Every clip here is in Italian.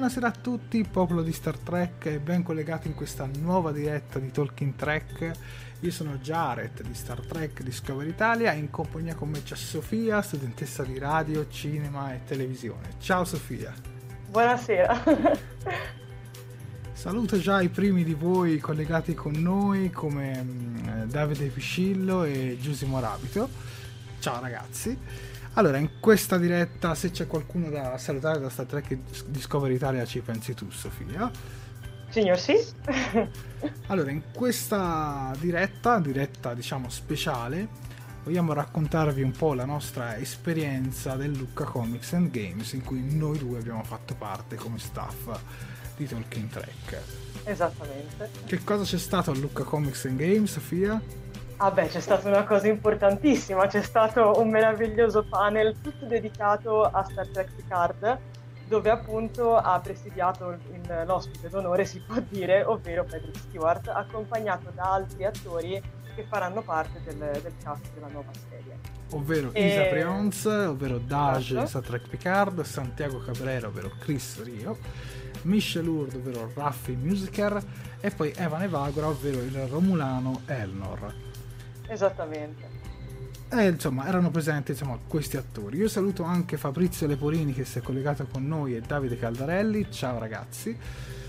Buonasera a tutti, popolo di Star Trek e ben collegati in questa nuova diretta di Talking Trek. Io sono Jared di Star Trek Discovery Italia e in compagnia con me c'è Sofia, studentessa di radio, cinema e televisione. Ciao Sofia. Buonasera. Saluto già i primi di voi collegati con noi come mm, Davide Piscillo e Giusimo Rabito. Ciao ragazzi. Allora, in questa diretta, se c'è qualcuno da salutare da Star Trek Discovery Italia, ci pensi tu, Sofia? Signor sì. allora, in questa diretta, diretta diciamo speciale, vogliamo raccontarvi un po' la nostra esperienza del Lucca Comics and Games, in cui noi due abbiamo fatto parte come staff di Tolkien Trek. Esattamente. Che cosa c'è stato a Lucca Comics and Games, Sofia? Ah beh, c'è stata una cosa importantissima, c'è stato un meraviglioso panel tutto dedicato a Star Trek Picard, dove appunto ha presidiato il, l'ospite d'onore, si può dire, ovvero Patrick Stewart, accompagnato da altri attori che faranno parte del, del cast della nuova serie. Ovvero e... Isa Prions, ovvero Dage esatto. Star Trek Picard, Santiago Cabrera, ovvero Chris Rio, Michel Urd, ovvero Raffi Musiker, e poi Evan Evagora, ovvero il Romulano Elnor. Esattamente. E insomma, erano presenti insomma, questi attori. Io saluto anche Fabrizio Leporini che si è collegato con noi e Davide Caldarelli. Ciao ragazzi.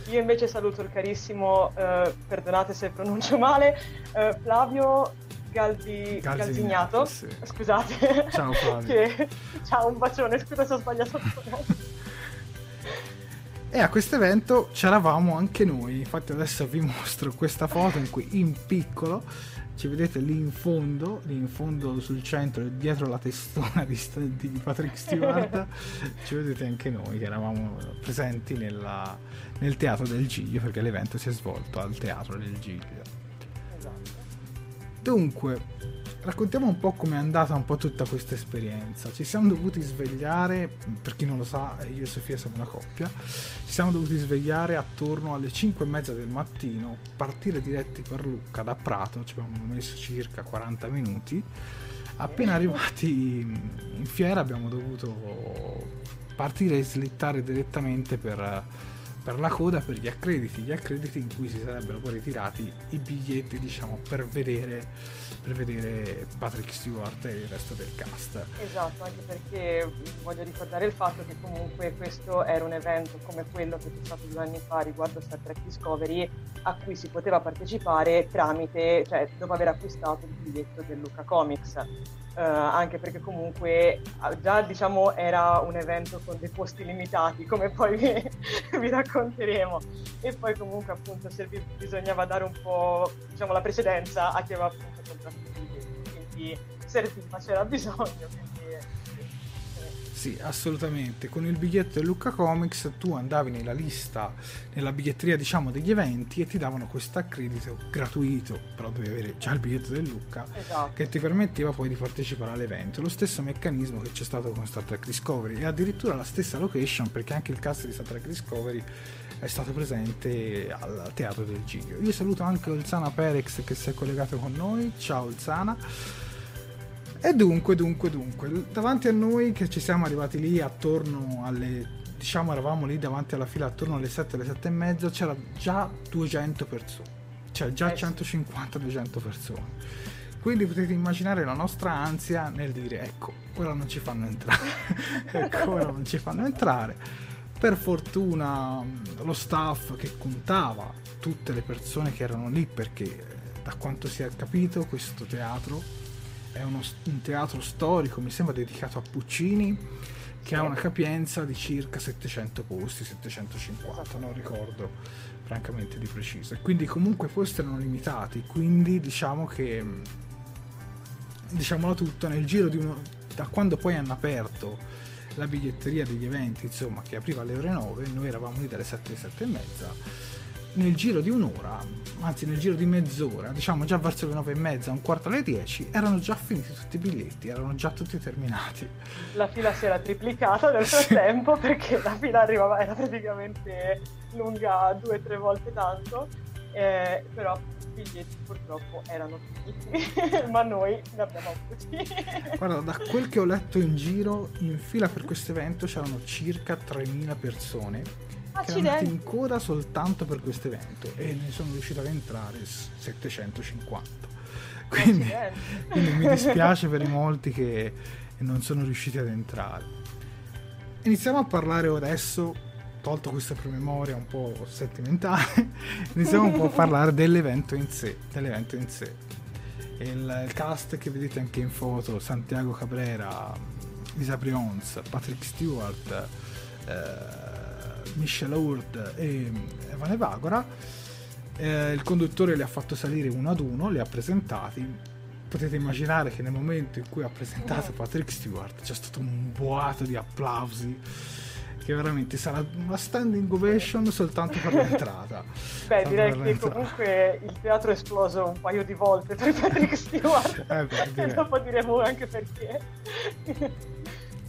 Io invece saluto il carissimo, eh, perdonate se pronuncio male, eh, Flavio Galdi... Galzignato. Sì. Scusate. Ciao Flavio. che... Ciao, un bacione, scusa se ho sbagliato il nome. E a questo evento c'eravamo anche noi. Infatti adesso vi mostro questa foto in cui in piccolo ci vedete lì in fondo, lì in fondo sul centro, dietro la testona di, di Patrick Stewart, ci vedete anche noi che eravamo presenti nella, nel teatro del Giglio, perché l'evento si è svolto al teatro del Giglio. Esatto. Dunque, raccontiamo un po' com'è andata un po' tutta questa esperienza. Ci siamo dovuti svegliare, per chi non lo sa, io e Sofia siamo una coppia, ci siamo dovuti svegliare attorno alle 5 e mezza del mattino, partire diretti per Lucca da Prato, ci abbiamo messo circa 40 minuti. Appena arrivati in fiera abbiamo dovuto partire e slittare direttamente per per la coda per gli accrediti, gli accrediti in cui si sarebbero poi ritirati i biglietti diciamo per vedere, per vedere Patrick Stewart e il resto del cast. Esatto, anche perché voglio ricordare il fatto che comunque questo era un evento come quello che c'è stato due anni fa riguardo Star Trek Discovery a cui si poteva partecipare tramite, cioè dopo aver acquistato il biglietto del Luca Comics Uh, anche perché comunque ah, già diciamo era un evento con dei posti limitati come poi vi, vi racconteremo e poi comunque appunto serv- bisognava dare un po' diciamo la precedenza a chi aveva appunto comprato i biglietti quindi serviva c'era bisogno sì, assolutamente. Con il biglietto del Lucca Comics tu andavi nella lista, nella biglietteria diciamo degli eventi e ti davano questo accredito gratuito, però dovevi avere già il biglietto del Lucca, esatto. che ti permetteva poi di partecipare all'evento. Lo stesso meccanismo che c'è stato con Star Trek Discovery e addirittura la stessa location perché anche il cast di Star Trek Discovery è stato presente al Teatro del Giglio. Io saluto anche Olzana Perex che si è collegato con noi. Ciao Olzana. E dunque, dunque, dunque, davanti a noi che ci siamo arrivati lì attorno alle diciamo eravamo lì davanti alla fila attorno alle 7 alle 7 e mezza c'era già 200 persone cioè già 150-200 persone. Quindi potete immaginare la nostra ansia nel dire ecco ora non ci fanno entrare ecco ora non ci fanno entrare. Per fortuna lo staff che contava tutte le persone che erano lì perché da quanto si è capito questo teatro è uno, un teatro storico, mi sembra dedicato a Puccini, che ha una capienza di circa 700 posti, 750, non ricordo francamente di preciso. E quindi comunque i posti erano limitati, quindi diciamo che, diciamolo tutto, nel giro di uno, da quando poi hanno aperto la biglietteria degli eventi, insomma, che apriva alle ore 9, noi eravamo lì dalle 7 alle 7 e mezza nel giro di un'ora, anzi nel giro di mezz'ora, diciamo già verso le nove e mezza, un quarto alle dieci, erano già finiti tutti i biglietti, erano già tutti terminati. La fila si era triplicata nel frattempo perché la fila arrivava, era praticamente lunga due o tre volte tanto, eh, però i biglietti purtroppo erano finiti, ma noi ne abbiamo avuti. Guarda, da quel che ho letto in giro, in fila per questo evento c'erano circa 3.000 persone Accidenti. in coda soltanto per questo evento e ne sono riuscito ad entrare 750 quindi, quindi mi dispiace per i molti che non sono riusciti ad entrare. Iniziamo a parlare adesso tolto questa promemoria un po' sentimentale iniziamo un po' a parlare dell'evento in sé dell'evento in sé. Il, il cast che vedete anche in foto Santiago Cabrera Isa Prions Patrick Stewart eh, Michelle Hurd e Evan Evagora. Eh, il conduttore li ha fatto salire uno ad uno, li ha presentati. Potete immaginare che nel momento in cui ha presentato Patrick Stewart c'è stato un boato di applausi che veramente sarà una standing ovation soltanto per l'entrata. Beh, direi che comunque il teatro è esploso un paio di volte per Patrick Stewart. eh beh, e dopo diremo anche perché. è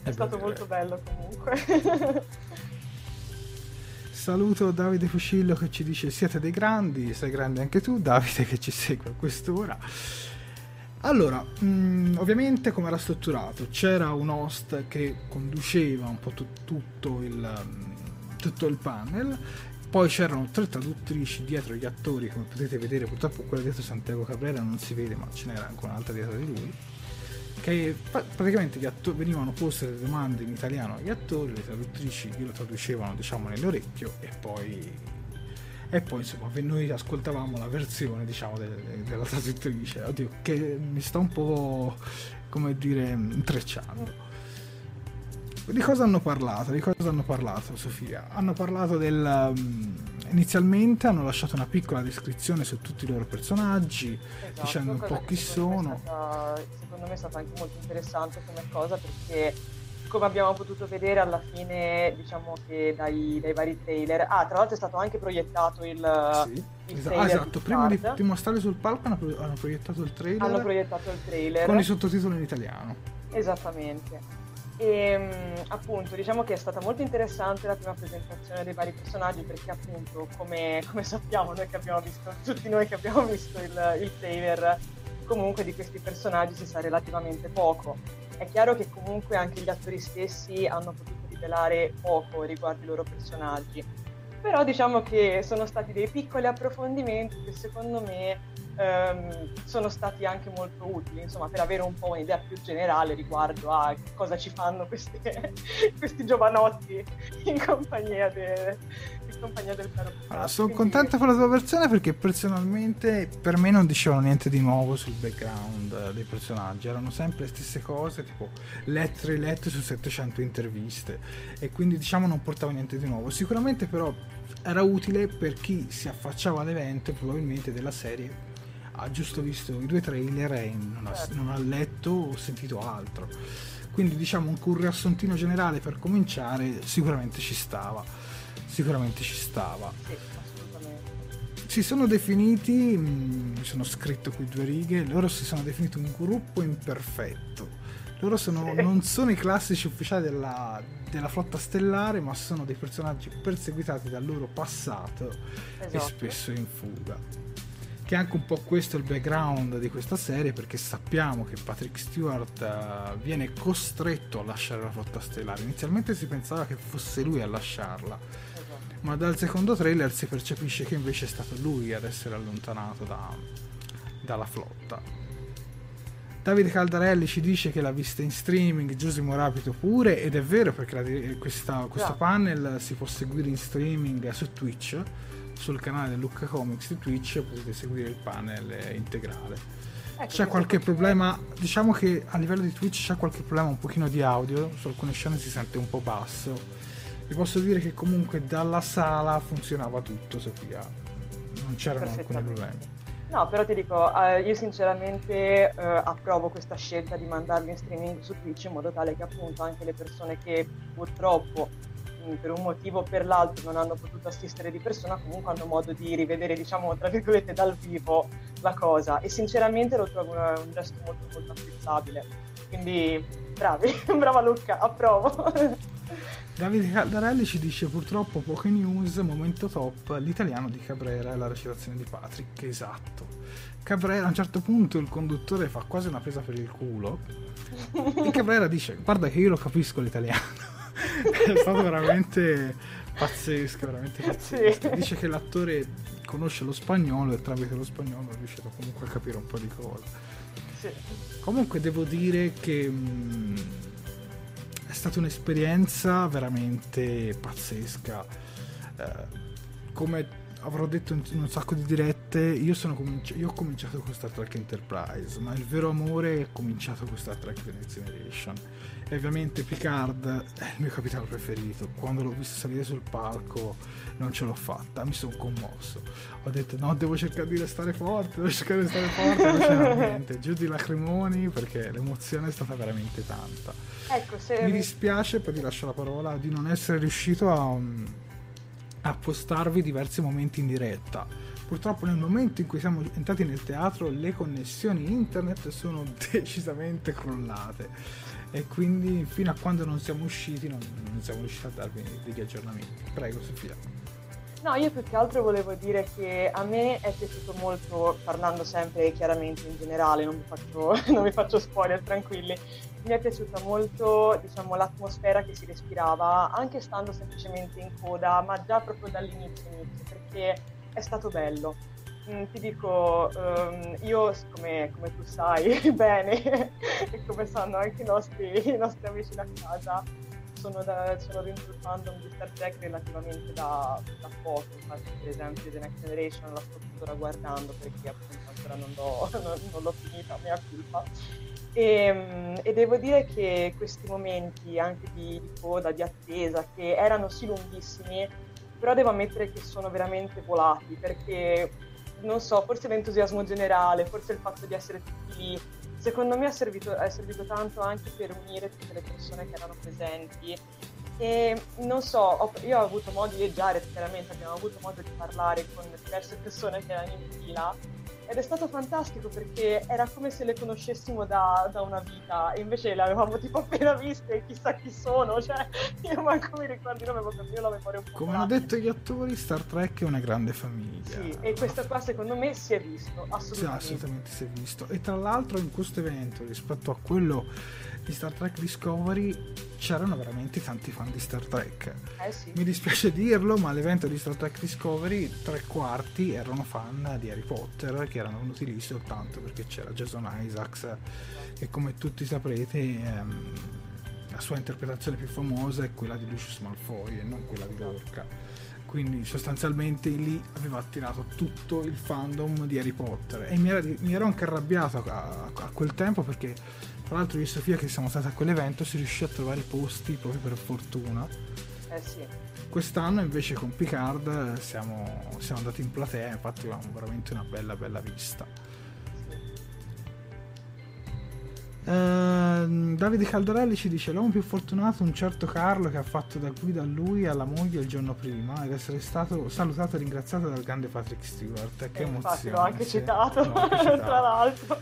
eh stato beh, molto bello comunque. Saluto Davide Fucillo che ci dice siete dei grandi, sei grande anche tu, Davide che ci segue a quest'ora. Allora, mh, mm, ovviamente come era strutturato? C'era un host che conduceva un po' t- tutto, il, mm, tutto il panel, poi c'erano tre traduttrici dietro gli attori, come potete vedere, purtroppo quella dietro Santiago Cabrera non si vede, ma ce n'era anche un'altra dietro di lui che praticamente attori, venivano poste le domande in italiano agli attori, le traduttrici glielo traducevano diciamo nell'orecchio e poi, e poi insomma noi ascoltavamo la versione diciamo de, della traduttrice, oddio che mi sta un po' come dire intrecciando. Di cosa hanno parlato? Di cosa hanno parlato, Sofia? Hanno parlato del. Um, inizialmente hanno lasciato una piccola descrizione su tutti i loro personaggi, esatto, dicendo un po' chi sono. Stata, secondo me è stata anche molto interessante come cosa perché come abbiamo potuto vedere alla fine, diciamo che dai, dai, vari trailer. Ah, tra l'altro è stato anche proiettato il, sì, il esatto. Ah, esatto. prima di, di, mostrare sul palco hanno, hanno, proiettato il trailer. Hanno proiettato il trailer. Con i sottotitoli in italiano. Esattamente. E mm, appunto diciamo che è stata molto interessante la prima presentazione dei vari personaggi perché appunto come, come sappiamo noi che abbiamo visto, tutti noi che abbiamo visto il, il trailer, comunque di questi personaggi si sa relativamente poco. È chiaro che comunque anche gli attori stessi hanno potuto rivelare poco riguardo i loro personaggi, però diciamo che sono stati dei piccoli approfondimenti che secondo me ehm, sono stati anche molto utili, insomma, per avere un po' un'idea più generale riguardo a cosa ci fanno queste, questi giovanotti in compagnia, de, in compagnia del caro allora, Sono Quindi... contento con la tua versione perché personalmente per me non dicevano niente di nuovo sul background eh, dei personaggi, erano sempre le stesse cose, tipo lettere e lettere su 700 interviste e quindi diciamo non portava niente di nuovo. Sicuramente però era utile per chi si affacciava all'evento probabilmente della serie ha giusto visto i due trailer e non ha, certo. non ha letto o sentito altro. Quindi diciamo un, un riassuntino generale per cominciare sicuramente ci stava. Sicuramente ci stava. Si sono definiti, mi sono scritto qui due righe, loro si sono definiti un gruppo imperfetto. Loro sono, non sono i classici ufficiali della, della, flotta stellare, ma sono dei personaggi perseguitati dal loro passato esatto. e spesso in fuga che è anche un po' questo il background di questa serie perché sappiamo che Patrick Stewart uh, viene costretto a lasciare la flotta stellare inizialmente si pensava che fosse lui a lasciarla esatto. ma dal secondo trailer si percepisce che invece è stato lui ad essere allontanato da, dalla flotta Davide Caldarelli ci dice che l'ha vista in streaming, Giusimo Rapido pure, ed è vero perché la, questa, questo panel si può seguire in streaming su Twitch sul canale Lucca Comics di Twitch potete seguire il panel integrale. Ecco, c'è qualche problema, diciamo che a livello di Twitch c'è qualche problema un pochino di audio, su alcune scene si sente un po' basso. Vi posso dire che comunque dalla sala funzionava tutto, Sofia. Non c'erano alcuni problemi. No, però ti dico, eh, io sinceramente eh, approvo questa scelta di mandarli in streaming su Twitch in modo tale che appunto anche le persone che purtroppo per un motivo o per l'altro non hanno potuto assistere di persona, comunque hanno modo di rivedere, diciamo, tra virgolette, dal vivo la cosa. E sinceramente lo trovo un gesto molto, molto apprezzabile. Quindi, bravi, brava Luca, approvo. Davide Caldarelli ci dice purtroppo poche news, momento top, l'italiano di Cabrera e la recitazione di Patrick, esatto. Cabrera a un certo punto il conduttore fa quasi una presa per il culo e Cabrera dice guarda che io lo capisco l'italiano è stato veramente pazzesco, veramente pazzesco. Sì. Dice che l'attore conosce lo spagnolo e tramite lo spagnolo è riuscito comunque a capire un po' di cose. Sì. Comunque devo dire che mh, mm, è stata un'esperienza veramente pazzesca. Eh, come avrò detto in un sacco di dirette, io, cominci- io, ho cominciato con Star Trek Enterprise, ma il vero amore è cominciato con Star Trek The Next Generation. E ovviamente Picard è il mio capitano preferito. Quando l'ho visto salire sul palco non ce l'ho fatta, mi sono commosso. Ho detto no, devo cercare di restare forte, devo cercare di stare forte, invece no, niente, giù di lacrimoni perché l'emozione è stata veramente tanta. Ecco, se... Mi dispiace, poi ti lascio la parola, di non essere riuscito a a postarvi diversi momenti in diretta. Purtroppo nel momento in cui siamo entrati nel teatro le connessioni internet sono decisamente crollate e quindi fino a quando non siamo usciti non, non siamo riusciti a darvi degli aggiornamenti. Prego Sofia. No, io più che altro volevo dire che a me è piaciuto molto, parlando sempre chiaramente in generale, non vi faccio, non vi faccio spoiler, tranquilli, mi è piaciuta molto diciamo, l'atmosfera che si respirava, anche stando semplicemente in coda, ma già proprio dall'inizio, inizio, perché è stato bello. Mm, ti dico, um, io come, come, tu sai bene e come sanno anche i nostri, i nostri amici da casa, sono, da, sono dentro il fandom di Star Trek relativamente da, da poco, infatti per esempio The Next Generation la sto tuttora guardando perché appunto ancora non non, non l'ho finita, mia colpa. E, ehm, e, devo dire che questi momenti anche di, di, coda, di attesa, che erano sì lunghissimi, però devo ammettere che sono veramente volati perché non so, forse l'entusiasmo generale, forse il fatto di essere tutti lì secondo me è servito, servito tanto anche per unire tutte le persone che erano presenti. E non so, ho, io ho avuto modo di viaggiare, chiaramente abbiamo avuto modo di parlare con diverse persone che erano in fila ed è stato fantastico perché era come se le conoscessimo da, da, una vita e invece le avevamo tipo appena viste chissà chi sono cioè io manco mi ricordo il nome perché io la memoria un po' come hanno detto gli attori Star Trek è una grande famiglia. Sì e questo qua secondo me si è visto assolutamente. sì, assolutamente si è visto. E tra l'altro in questo evento rispetto a quello di Star Trek Discovery c'erano veramente tanti fan di Star Trek. Eh sì. Mi dispiace dirlo, ma all'evento di Star Trek Discovery tre quarti erano fan di Harry Potter che erano venuti lì soltanto perché c'era Jason Isaacs e come tutti saprete ehm, la sua interpretazione più famosa è quella di Lucius Malfoy e non quella di Lorca quindi sostanzialmente lì aveva attirato tutto il fandom di Harry Potter e mi, era, mi ero anche arrabbiato a, a, quel tempo perché tra l'altro io e Sofia che siamo stati a quell'evento si riuscì a trovare i posti proprio per fortuna. Eh sì. Quest'anno invece con Picard siamo, siamo andati in platea, infatti avevamo veramente una bella bella vista. Uh, Davide Caldarelli ci dice l'uomo più fortunato un certo Carlo che ha fatto da guida a lui e alla moglie il giorno prima ed essere stato salutato e ringraziato dal grande Patrick Stewart che emozione infatti l'ho anche citato, l'ho anche citato. tra l'altro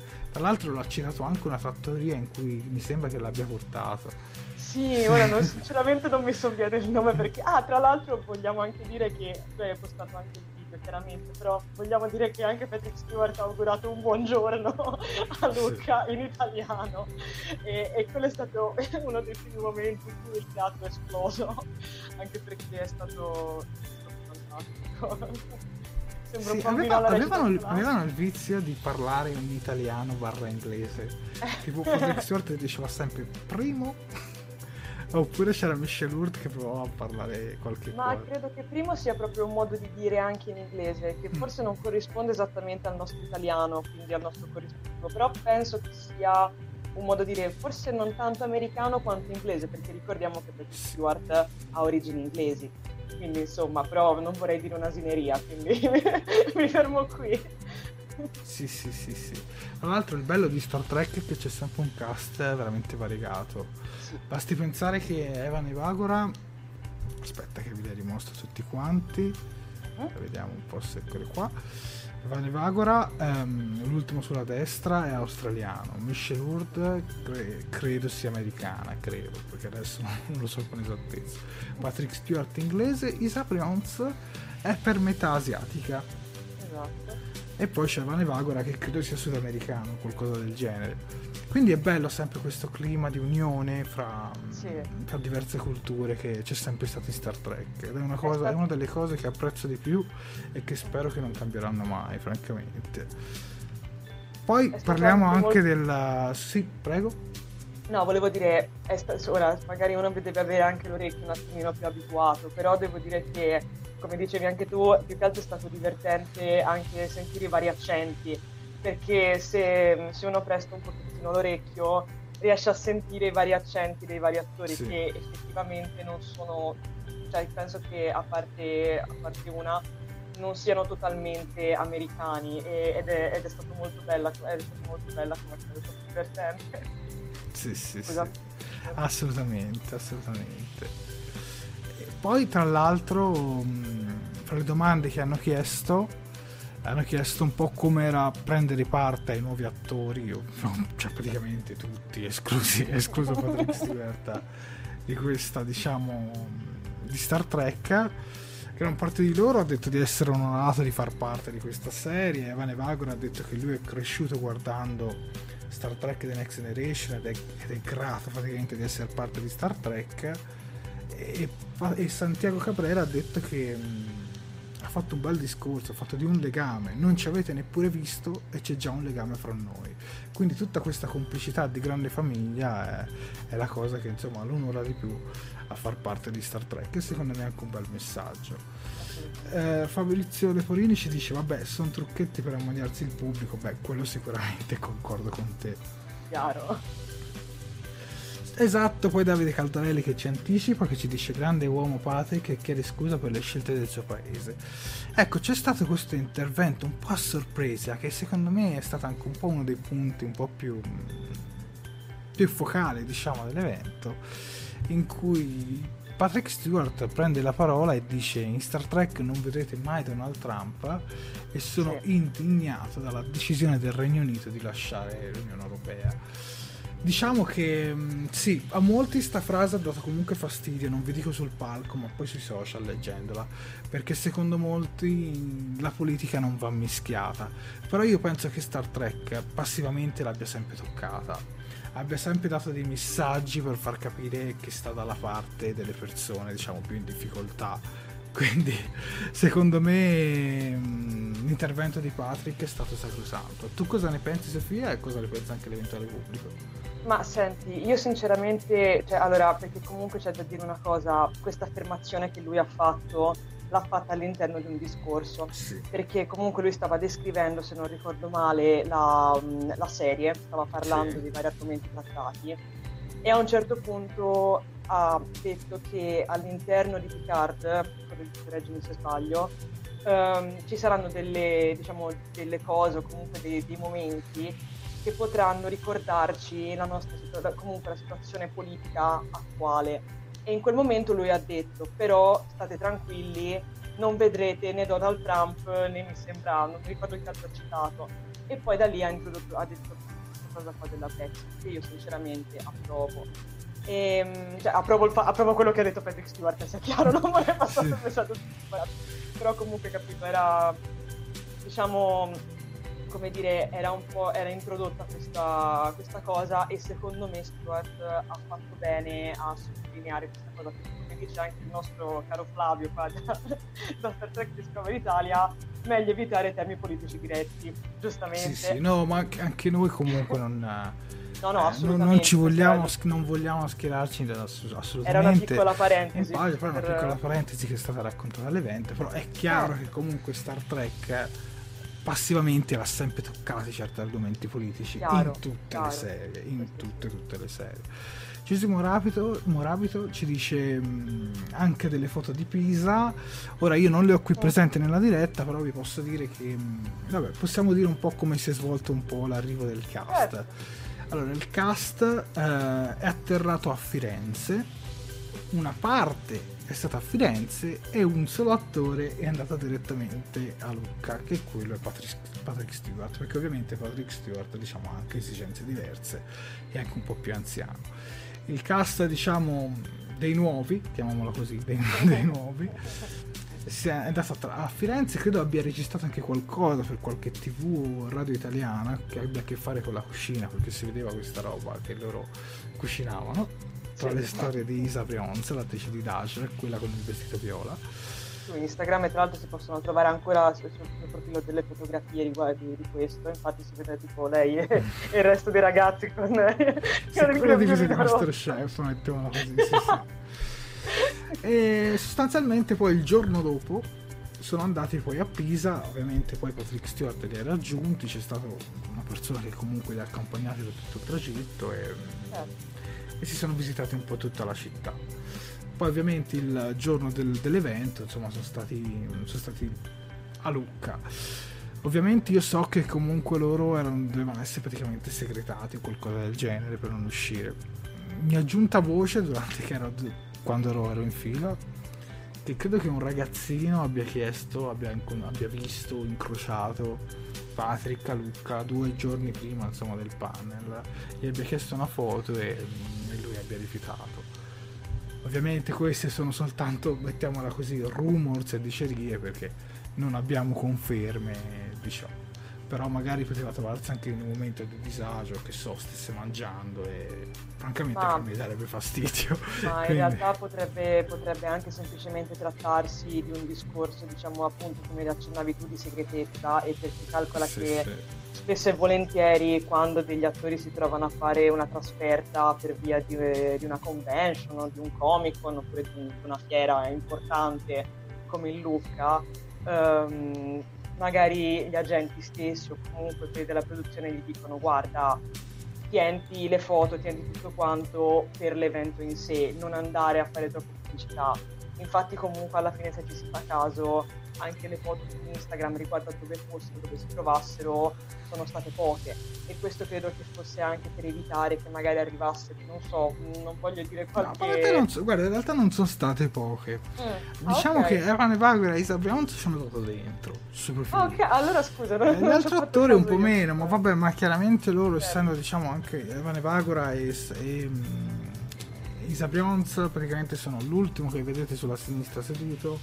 tra l'altro l'ha citato anche una fattoria in cui mi sembra che l'abbia portato. Sì, ora non, sinceramente non mi sovviene il nome perché... Ah, tra l'altro vogliamo anche dire che... Tu hai postato anche il video chiaramente, però vogliamo dire che anche Patrick Stewart ha augurato un buongiorno a Luca sì. in italiano e, e, quello è stato uno dei primi momenti in cui il teatro è esploso, anche perché è stato, è stato fantastico. Sì, aveva, avevano, il, avevano, il vizio di parlare in italiano barra inglese. tipo Patrick Stewart diceva sempre primo. Oppure c'era Michelle Hurt che provava a parlare qualche Ma cosa. credo che primo sia proprio un modo di dire anche in inglese, che mm. forse non corrisponde esattamente al nostro italiano, quindi al nostro corrispettivo, però penso che sia un modo di dire forse non tanto americano quanto inglese, perché ricordiamo che Patrick Stewart ha origini inglesi quindi insomma, però non vorrei dire un'asineria, quindi mi fermo qui. Sì, sì, sì, sì. Tra l'altro il bello di Star Trek è che c'è sempre un cast veramente variegato. Sì. Basti pensare che Evan Evagora, aspetta che vi li dimostro tutti quanti, uh-huh. vediamo un po' se eccole qua Vane Vagora, ehm, l'ultimo sulla destra è australiano, Michelle Hurd cre- credo sia americana, credo, perché adesso non lo so con esattezza. Patrick Stewart inglese, Isa Prions è per metà asiatica. Esatto. E poi c'è Vane Vagora che credo sia sudamericano, qualcosa del genere. Quindi è bello sempre questo clima di unione fra, sì. fra, diverse culture che c'è sempre stato in Star Trek. Ed è una, cosa, è una delle cose che apprezzo di più e che spero che non cambieranno mai, francamente. Poi parliamo anche molto... della... Sì, prego. No, volevo dire, ora magari uno deve avere anche l'orecchio un attimino più abituato, però devo dire che, come dicevi anche tu, più che altro è stato divertente anche sentire i vari accenti perché se, se uno presta un pochettino l'orecchio riesce a sentire i vari accenti dei vari attori sì. che effettivamente non sono, cioè penso che a parte, a parte una non siano totalmente americani e, ed, è, ed, è, stato molto bella, è stato molto bella come è stato divertente. Sì, sì, sì. Assolutamente, assolutamente. E poi tra l'altro, fra le domande che hanno chiesto, hanno chiesto un po' come era prendere parte ai nuovi attori, io, cioè praticamente tutti, esclusi, escluso Patrick Stewart, di questa diciamo di Star Trek. Gran parte di loro ha detto di essere onorato di far parte di questa serie. Evan Evagor ha detto che lui è cresciuto guardando Star Trek The Next Generation ed è, ed è grato praticamente di essere parte di Star Trek. E, e Santiago Cabrera ha detto che fatto un bel discorso, ha fatto di un legame, non ci avete neppure visto e c'è già un legame fra noi. Quindi tutta questa complicità di grande famiglia è, è la cosa che insomma l'onora di più a far parte di Star Trek e secondo me è anche un bel messaggio. Eh, Fabrizio Leporini ci dice vabbè sono trucchetti per ammoniarsi il pubblico, beh quello sicuramente concordo con te. Chiaro Esatto, poi Davide Caldarelli che ci anticipa, che ci dice grande uomo Patrick che chiede scusa per le scelte del suo paese. Ecco, c'è stato questo intervento un po' a sorpresa, che secondo me è stato anche un po' uno dei punti un po' più, più focali, diciamo, dell'evento, in cui Patrick Stewart prende la parola e dice in Star Trek non vedrete mai Donald Trump e sono indignato dalla decisione del Regno Unito di lasciare l'Unione Europea Diciamo che mm, sì, a molti sta frase ha dato comunque fastidio, non vi dico sul palco, ma poi sui social leggendola, perché secondo molti la politica non va mischiata. Però io penso che Star Trek passivamente l'abbia sempre toccata, abbia sempre dato dei messaggi per far capire che sta dalla parte delle persone, diciamo, più in difficoltà. Quindi, secondo me, mm, l'intervento di Patrick è stato sacrosanto. Tu cosa ne pensi, Sofia, e cosa ne pensa anche l'eventuale pubblico? Ma senti, io sinceramente, cioè, allora, perché comunque c'è da dire una cosa, questa affermazione che lui ha fatto l'ha fatta all'interno di un discorso, sì. perché comunque lui stava descrivendo, se non ricordo male, la, la serie, stava parlando sì. di vari argomenti trattati e a un certo punto ha detto che all'interno di Picard, correggimi se sbaglio, um, ci saranno delle, diciamo, delle cose o comunque dei, dei momenti che potranno ricordarci la nostra comunque la situazione politica attuale. E in quel momento lui ha detto, però state tranquilli, non vedrete né Donald Trump né mi sembra, non mi ricordo il caso ha citato. E poi da lì ha, introdotto, ha detto questa cosa qua della Brexit, che io sinceramente approvo. E, ehm, cioè, approvo, il, approvo, quello che ha detto Patrick Stewart, sia chiaro, non vorrei passare sì. il messaggio però comunque capito, era diciamo come dire, era un po' era introdotta questa, questa cosa e secondo me Stuart ha fatto bene a sottolineare questa cosa perché come dice anche il nostro caro Flavio qua da, da Star Trek Discovery Italia meglio evitare temi politici diretti giustamente sì, sì, no ma anche noi comunque non No, no, eh, non, non, ci vogliamo, non vogliamo schierarci assolutamente. Era una piccola parentesi. Poi, per... una piccola parentesi che è stata raccontata all'evento, però è chiaro eh. che comunque Star Trek passivamente l'ha sempre toccati certi argomenti politici chiaro, in tutte chiaro. le serie, in tutte, tutte le serie. Gesù Morabito, Morabito ci dice mh, anche delle foto di Pisa. Ora io non le ho qui mm. presenti nella diretta, però vi posso dire che mh, vabbè, possiamo dire un po' come si è svolto un po' l'arrivo del cast. Certo. Allora, il cast eh, è atterrato a Firenze. Una parte è stata a Firenze e un solo attore è andato direttamente a Lucca, che è quello è Patrick, Patrick Stewart, perché ovviamente Patrick Stewart diciamo, ha anche esigenze diverse e anche un po' più anziano. Il cast diciamo dei nuovi, chiamiamolo così, dei, dei nuovi, è andato a Firenze, credo abbia registrato anche qualcosa per qualche tv radio italiana che abbia a che fare con la cucina, perché si vedeva questa roba che loro cucinavano tra le storie di Isa Prionze, l'attrice di Dacer, quella con il vestito viola. Su Instagram tra l'altro si possono trovare ancora sul, sul profilo delle fotografie riguardo di, di, questo, infatti si vede tipo lei e, e il resto dei ragazzi con, sì, con quella divisa di Masterchef, mettiamola così, sì, sì. E sostanzialmente poi il giorno dopo sono andati poi a Pisa, ovviamente poi Patrick Stewart li ha raggiunti, c'è stata una persona che comunque li ha accompagnati da tutto il tragitto e certo e si sono visitati un po' tutta la città. Poi ovviamente il giorno del, dell'evento insomma sono stati, sono stati a Lucca. Ovviamente io so che comunque loro erano, dovevano essere praticamente segretati o qualcosa del genere per non uscire. Mi è giunta voce durante che ero, quando ero, ero in fila che credo che un ragazzino abbia chiesto, abbia, abbia visto, incrociato Patrick a Lucca due giorni prima insomma, del panel, gli abbia chiesto una foto e, e lui abbia rifiutato. Ovviamente queste sono soltanto, mettiamola così, rumors e dicerie perché non abbiamo conferme, diciamo però magari poteva trovarsi anche in un momento di disagio, che so, stesse mangiando e francamente ma, mi darebbe fastidio. Ma in realtà potrebbe, potrebbe, anche semplicemente trattarsi di un discorso, diciamo appunto come accennavi tu, di segretezza e perché calcola sì, che sì. Spesso e volentieri quando degli attori si trovano a fare una trasferta per via di, di una convention o di un comic con oppure di una fiera importante come il Lucca, um, magari gli agenti stessi o comunque quelli della produzione gli dicono guarda tienti le foto, tienti tutto quanto per l'evento in sé, non andare a fare troppa pubblicità. Infatti comunque alla fine se ci si fa caso anche le foto su Instagram riguardo a dove fossero, dove si trovassero, sono state poche. E questo credo che fosse anche per evitare che magari arrivasse, non so, non voglio dire qualche... No, so, guarda, in realtà non sono state poche. Mm, diciamo okay. che Evan Evagora e Isa Brown ci sono andato dentro. Ah, ok, allora scusa. Non eh, l'altro attore un po' io. meno, ma vabbè, ma chiaramente loro, certo. essendo diciamo anche Evan Evagora e... e Isa Jones praticamente sono l'ultimo che vedete sulla sinistra seduto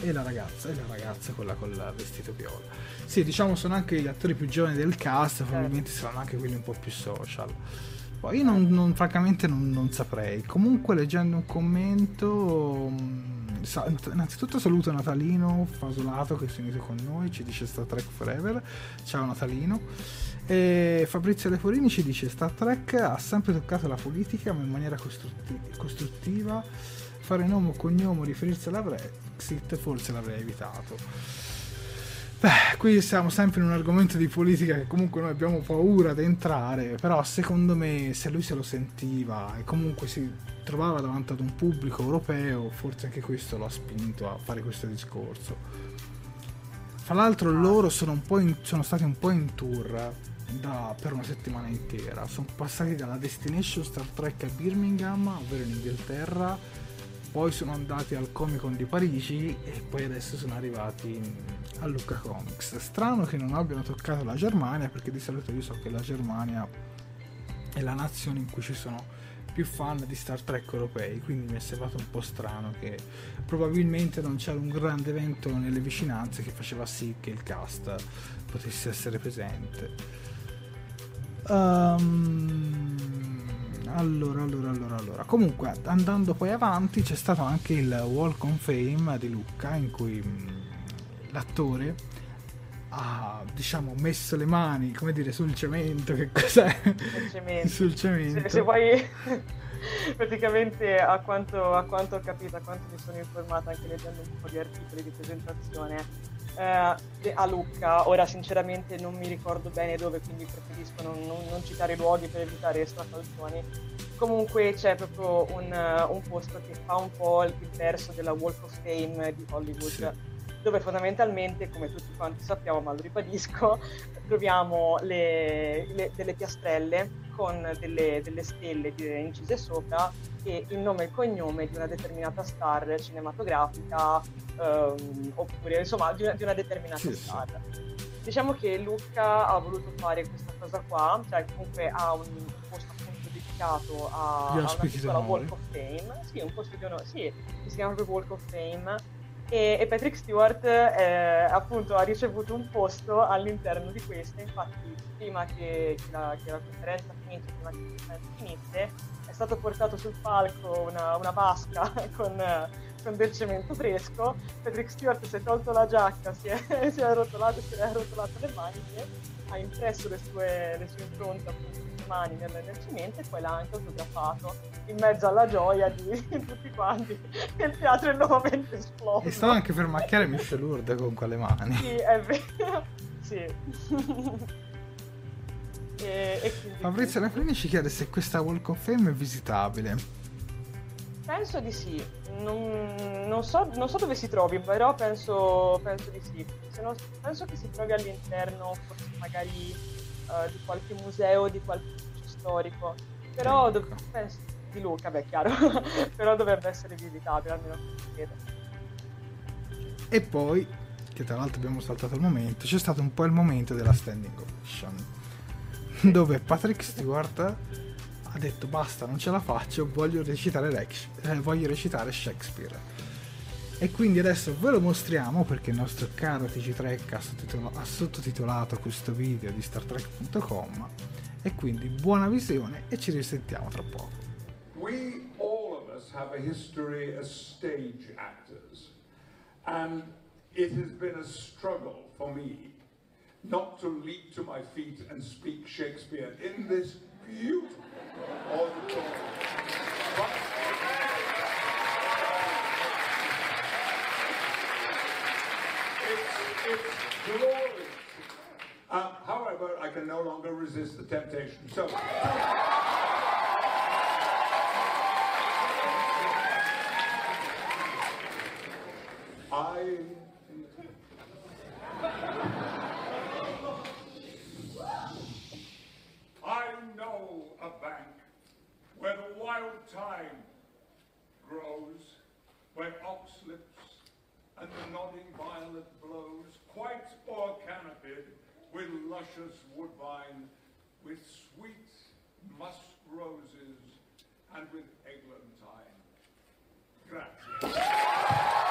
e la ragazza, e la ragazza quella con il vestito viola. Sì, diciamo sono anche gli attori più giovani del cast, certo. probabilmente saranno anche quelli un po' più social. Poi io non, non, francamente non, non, saprei. Comunque leggendo un commento, mm, sa, innanzitutto saluto Natalino Fasolato che si è unito con noi, ci dice Star Trek Forever. Ciao Natalino. E Fabrizio Leforini ci dice Star Trek ha sempre toccato la politica ma in maniera costrutti- costruttiva. Fare nome o cognome, riferirsi alla Brexit, forse l'avrei evitato. Beh, qui siamo sempre in un argomento di politica che comunque noi abbiamo paura di entrare, però secondo me se lui se lo sentiva e comunque si trovava davanti ad un pubblico europeo, forse anche questo lo ha spinto a fare questo discorso. Fra l'altro loro sono, in, sono stati un po' in tour da, per una settimana intera, sono passati dalla Destination Star Trek a Birmingham, ovvero in Inghilterra, poi sono andati al Comic Con di Parigi e poi adesso sono arrivati a Lucca Comics. Strano che non abbiano toccato la Germania perché di solito io so che la Germania è la nazione in cui ci sono più fan di Star Trek europei, quindi mi è sembrato un po' strano che probabilmente non c'era un grande evento nelle vicinanze che faceva sì che il cast potesse essere presente. Um, allora, allora, allora, allora. Comunque, andando poi avanti, c'è stato anche il Walk on Fame di Lucca, in cui mm, l'attore ha, diciamo, messo le mani, come dire, sul cemento. Che cos'è? Sul cemento. sul cemento. Se, se vuoi... praticamente a quanto, a quanto, ho capito, a quanto mi sono informata anche leggendo un po' di articoli di presentazione, eh, a Lucca, ora sinceramente non mi ricordo bene dove, quindi preferisco non, non, non citare luoghi per evitare strafalcioni. Comunque c'è proprio un, un, posto che fa un po' il verso della Walk of Fame di Hollywood. Sì dove fondamentalmente, come tutti quanti sappiamo, ma lo ribadisco, troviamo le, le, delle piastrelle con delle, delle stelle incise sopra e il nome e il cognome di una determinata star cinematografica um, oppure insomma di una, di una determinata sì, star. Sì. Diciamo che Luca ha voluto fare questa cosa qua, cioè comunque ha un posto appunto dedicato a, a una piccola Walk of Fame, sì, un posto di onore, sì, si chiama proprio Walk of Fame e, e Patrick Stewart eh, appunto ha ricevuto un posto all'interno di questa, infatti prima che, che, la, che la, conferenza finisse, prima che la conferenza finisse, è stato portato sul palco una, una vasca con, con, del cemento fresco, Patrick Stewart si è tolto la giacca, si è, si è, rotolato, si è rotolato le maniche, ha impresso le sue, le sue impronte appunto mani nel, nel cemento e poi l'ha anche autografato in mezzo alla gioia di, tutti quanti. Il teatro è nuovamente esploso. E stava anche per macchiare Michel Lourdes con quelle mani. Sì è vero. Sì. E, e quindi... Fabrizio Lafrini ci chiede se questa Walk of Fame è visitabile. Penso di sì. Non, non, so, non so, dove si trovi però penso, penso di sì. No, penso che si trovi all'interno forse magari uh, di qualche museo, di qualche ufficio storico. Però ecco. dov- penso, di Luca, beh, chiaro, però dovrebbe essere visitabile, almeno credo. E poi, che tra l'altro abbiamo saltato il momento, c'è stato un po' il momento della standing ovation, dove Patrick Stewart ha detto basta, non ce la faccio, voglio recitare, Rex- eh, voglio recitare Shakespeare e quindi adesso ve lo mostriamo perché il nostro caro TG3 ha, sottotitolato, ha sottotitolato questo video di StarTrek.com e quindi buona visione e ci risentiamo tra poco. We all of us have a history as stage actors and it has been a struggle for me not to leap to my feet and speak Shakespeare in this beautiful auditorium. It's glorious. Uh, however, I can no longer resist. resist the temptation. So. I I know a bank where the wild thyme grows, where oxlips and the nodding violet blows, quite o'er-canopied with luscious woodbine, with sweet musk roses, and with eglantine. Grazie.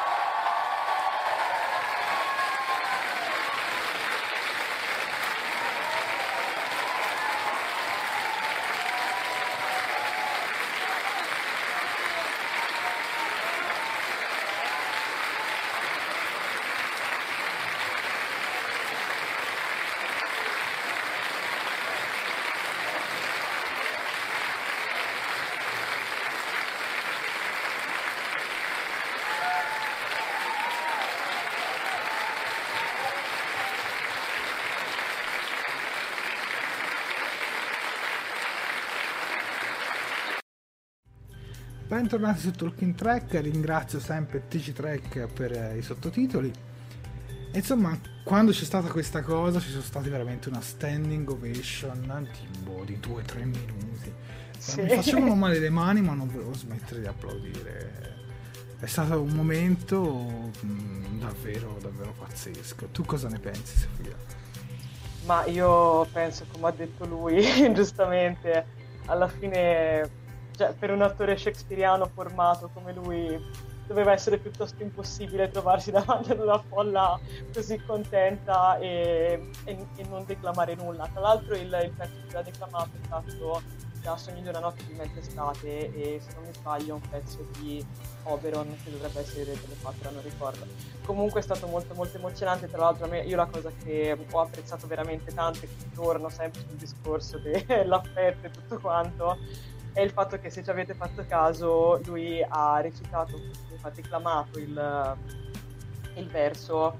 Bentornati su Talking Track, ringrazio sempre TG Track per eh, i sottotitoli. E insomma, quando c'è stata questa cosa, ci sono stati veramente una standing ovation tipo di 2-3 minuti. Sì. Mi facevano male le mani, ma non volevo smettere di applaudire. È stato un momento mm, davvero, davvero pazzesco. Tu cosa ne pensi, Sofia? Ma io penso, come ha detto lui, giustamente, alla fine, cioè, per un attore shakespeariano formato come lui, doveva essere piuttosto impossibile trovarsi davanti ad una folla così contenta e, e- e non declamare nulla. Tra l'altro il, il pezzo che ha declamato è stato da Sogni di una notte di mezz'estate e se non mi sbaglio un pezzo di Oberon che dovrebbe essere delle Patra, non ricordo. Comunque è stato molto molto emozionante, tra l'altro me, io la cosa che ho apprezzato veramente tanto e che torno sempre sul discorso dell'affetto e tutto quanto è il fatto che se ci avete fatto caso lui ha recitato, infatti declamato il, il verso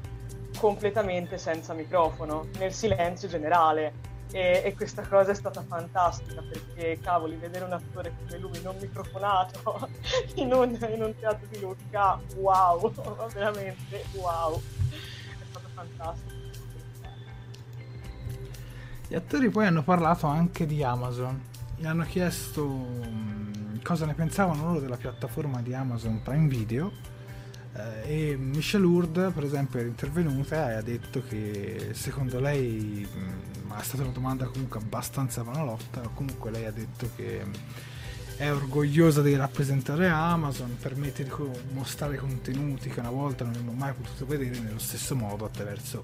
completamente senza microfono, nel silenzio generale. E, e questa cosa è stata fantastica perché, cavoli, vedere un attore come lui non microfonato in un, in un teatro di Lucca, wow, veramente wow, è stato fantastico. Gli attori poi hanno parlato anche di Amazon. Gli hanno chiesto mm, cosa ne pensavano loro della piattaforma di Amazon Prime Video. eh, e Michelle Hurd, per esempio, era intervenuta e ha detto che secondo lei, mm, ma è stata una domanda comunque abbastanza vanolotta, comunque lei ha detto che mm, è orgogliosa di rappresentare Amazon, permette di mostrare contenuti che una volta non abbiamo mai potuto vedere nello stesso modo attraverso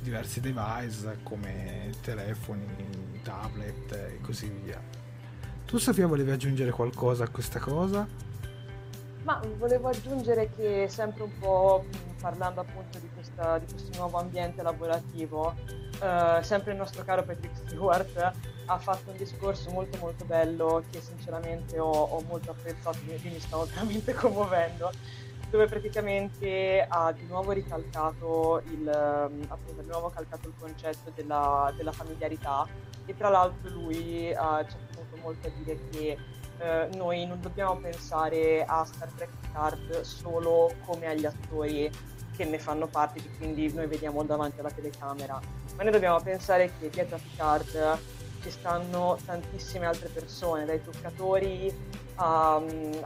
diversi device come telefoni, tablet e così via. Tu Sofia volevi aggiungere qualcosa a questa cosa? Ma volevo aggiungere che sempre un po' parlando appunto di, questa- di questo nuovo ambiente lavorativo, eh, sempre il nostro caro Patrick Stewart ha fatto un discorso molto molto bello che sinceramente ho, ho molto apprezzato, mi, mi stavo veramente commuovendo, dove praticamente ha di nuovo ricalcato il, ehm, appunto, nuovo calcato il concetto della, della familiarità. E tra l'altro lui eh, ci ha tenuto molto a dire che eh, noi non dobbiamo pensare a Star Trek Picard solo come agli attori che ne fanno parte, che quindi noi vediamo davanti alla telecamera, ma noi dobbiamo pensare che dietro a Picard ci stanno tantissime altre persone, dai toccatori a-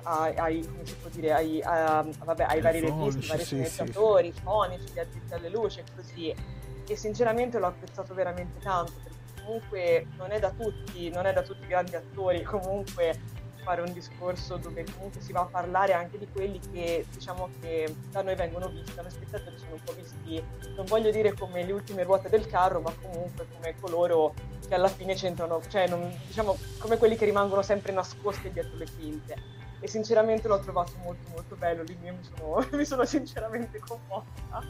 ai, ai- come si può dire, ai, a- vabbè, ai vari registi, ai vari sì, sì, sceneggiatori, fonici, gli addetti alle luci e così. E sinceramente l'ho apprezzato veramente tanto, perché comunque non è da tutti, non è da tutti i grandi attori comunque fare un discorso dove comunque si va a parlare anche di quelli che diciamo che da noi vengono visti, da noi spettatori sono un po' visti, non voglio dire come le ultime ruote del carro, ma comunque come coloro che alla fine c'entrano, cioè non- diciamo come quelli che rimangono sempre nascosti dietro le quinte. E sinceramente l'ho trovato molto molto bello, lì mi sono, mi sono sinceramente commossa.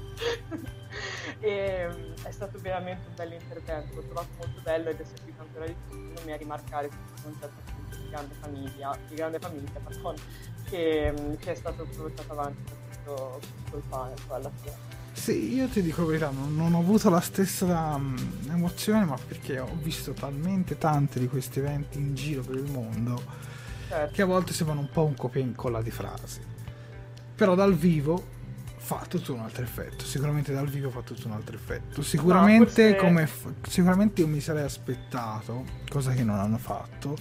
e mm, è stato veramente un bel intervento, l'ho trovato molto bello ed è servito ancora di più secondo me a rimarcare questo concetto di grande famiglia, di grande famiglia, pardon, che, che è stato portato avanti da questo, questo panel poi alla fine. Sì, io ti dico la verità, non, ho avuto la stessa um, emozione, ma perché ho visto talmente tanti di questi eventi in giro per il mondo certo. che a volte sembrano un po' un copia e incolla di frasi. Però dal vivo fa tutto un altro effetto. Sicuramente dal vivo fa tutto un altro effetto. Sicuramente, no, come, sicuramente io mi sarei aspettato, cosa che non hanno fatto,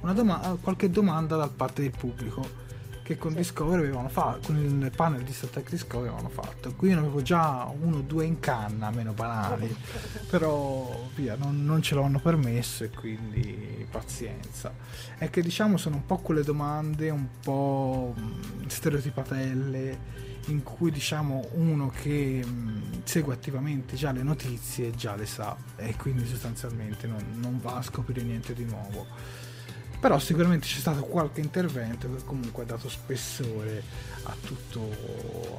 una doma- qualche domanda da parte del pubblico che con Discovery avevano fatto, con il panel di Star Trek Discovery avevano fatto. Qui ne avevo già uno o due in canna, meno banali, però via, non, non, ce l'hanno permesso e quindi pazienza. È che diciamo sono un po' quelle domande un po' stereotipatelle in cui diciamo uno che mh, segue attivamente già le notizie già le sa e quindi sostanzialmente non, non va a scoprire niente di nuovo però sicuramente c'è stato qualche intervento che comunque ha dato spessore a, tutto,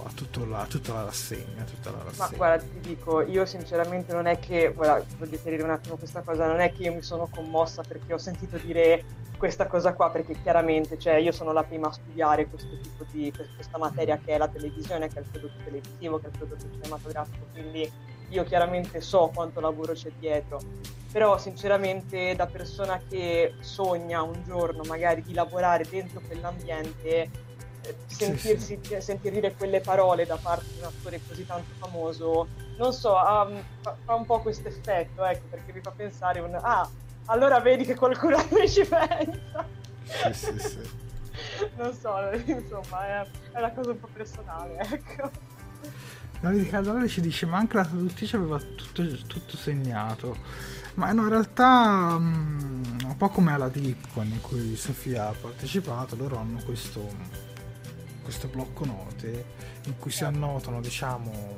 a, tutto la, a tutta la rassegna, tutta la rassegna. Ma guarda, ti dico, io sinceramente non è che, guarda, voglio chiarire un attimo questa cosa, non è che io mi sono commossa perché ho sentito dire questa cosa qua, perché chiaramente, cioè, io sono la prima a studiare questo tipo di, questa materia che è la televisione, che è il prodotto televisivo, che è il prodotto cinematografico, quindi io chiaramente so quanto lavoro c'è dietro però sinceramente da persona che sogna un giorno magari di lavorare dentro quell'ambiente eh, sentirsi, sì, sì. sentir dire quelle parole da parte di un attore così tanto famoso non so um, fa, fa, un po' questo effetto ecco perché mi fa pensare un ah allora vedi che qualcuno ci pensa sì, sì, sì. non so insomma è, è una cosa un po' personale ecco la Lady Caldalari ci dice ma anche la traduttrice aveva tutto, tutto segnato ma in realtà um, un po' come alla Deepcon in cui Sofia ha partecipato, loro hanno questo, questo blocco note in cui si annotano, diciamo,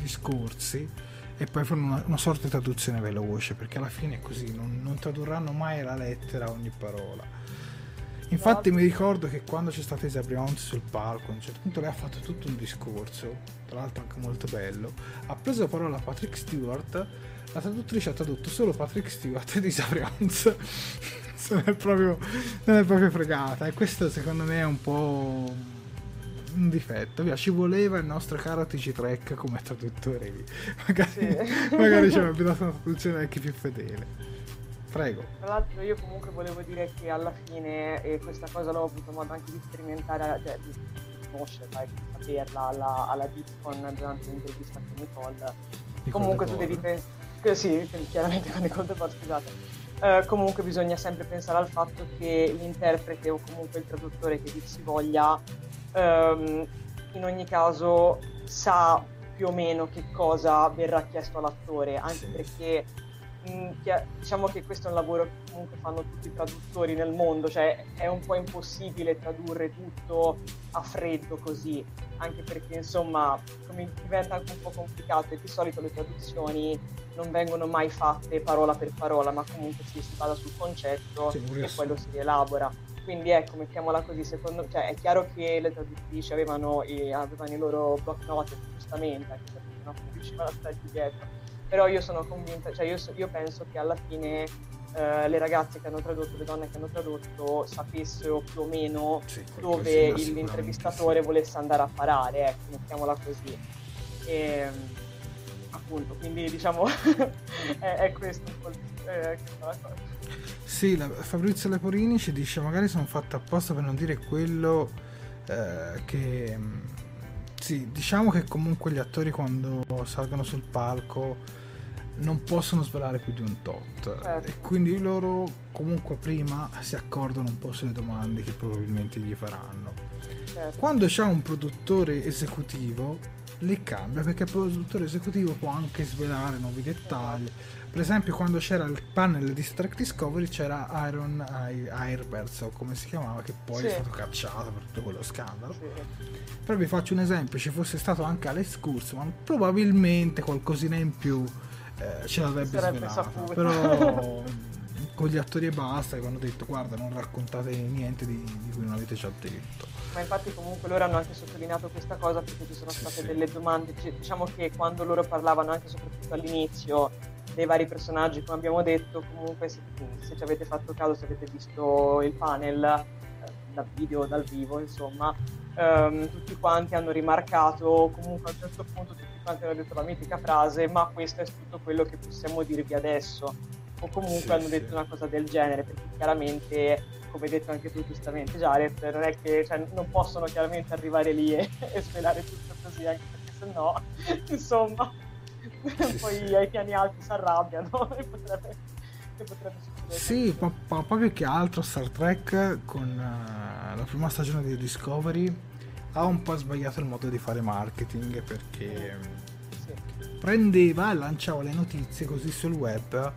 discorsi e poi fanno una, una, sorta di traduzione veloce perché alla fine è così, non, non tradurranno mai la lettera ogni parola. Infatti mi ricordo che quando c'è stata Isa Bryant sul palco, a un certo punto lei ha fatto tutto un discorso, tra l'altro anche molto bello, ha preso la parola Patrick Stewart la traduttrice ha tradotto solo Patrick Stewart di Sabrians non, è proprio, non è proprio fregata. E questo secondo me è un po' un difetto. Via, ci voleva il nostro caro TG Trek come traduttore lì. Magari, sì. magari ci avrebbe dato una traduzione anche più fedele Prego. Tra l'altro io comunque volevo dire che alla fine, e questa cosa l'ho avuto modo anche di sperimentare, cioè di conoscere, di saperla alla, alla Bitcoin durante l'intervista con Nicole, comunque tu devi pensare sì, chiaramente con i Coldplay, scusate. Uh, comunque bisogna sempre pensare al fatto che l'interprete o comunque il traduttore che si voglia um, in ogni caso sa più o meno che cosa verrà chiesto all'attore, anche sì. perché Mm, diciamo che questo è un lavoro che comunque fanno tutti i traduttori nel mondo, cioè è un po' impossibile tradurre tutto a freddo così, anche perché insomma diventa anche un po' complicato e di solito le traduzioni non vengono mai fatte parola per parola, ma comunque si, si basa sul concetto sì, e poi lo si rielabora. Quindi ecco, mettiamola così, secondo cioè, è chiaro che le traduttrici avevano i, avevano i loro block note, giustamente, anche perché non riuscivano a stare dietro però io sono convinta, cioè io, io penso che alla fine eh, le ragazze che hanno tradotto, le donne che hanno tradotto sapessero più o meno sì, dove l'intervistatore sì. volesse andare a parare, ecco, mettiamola così. E, ehm, appunto, quindi diciamo è, è, questo un po' eh, la cosa. Sì, la, Fabrizio Leporini ci dice magari sono fatte apposta per non dire quello eh, che sì, diciamo che comunque gli attori quando salgono sul palco non possono svelare più di un tot certo. e quindi loro comunque prima si accordano un po' sulle domande che probabilmente gli faranno. Certo. Quando c'è un produttore esecutivo le cambia perché il produttore esecutivo può anche svelare nuovi dettagli. Per esempio, quando c'era il panel di Star Trek Discovery c'era Iron Airbirds o come si chiamava, che poi sì. è stato cacciato per tutto quello scandalo. Sì. Però vi faccio un esempio: ci fosse stato anche Alex Kurzman, probabilmente qualcosina in più eh, ce l'avrebbe svelata. Però con gli attori e basta che hanno detto guarda non raccontate niente di, di, cui non avete già detto ma infatti comunque loro hanno anche sottolineato questa cosa perché ci sono sì, state sì. delle domande diciamo che quando loro parlavano anche soprattutto all'inizio dei vari personaggi come abbiamo detto comunque se, se ci avete fatto caso se avete visto il panel eh, dal video dal vivo insomma ehm, tutti quanti hanno rimarcato comunque a un certo punto tutti nonostante hanno detto la mitica frase, ma questo è tutto quello che possiamo dirvi adesso. O comunque Sì, hanno sì. detto una cosa del genere, perché chiaramente, come hai detto anche tu giustamente, Jared, non è che cioè, non possono chiaramente arrivare lì e, e svelare tutto così, anche perché sennò, insomma, poi ai piani alti si arrabbiano e potrebbe, e potrebbe succedere. Sì, ma, ma proprio che altro Star Trek con eh, la prima stagione di Discovery ha un po' sbagliato il modo di fare marketing perché Sì. prendeva e lanciava le notizie così sul web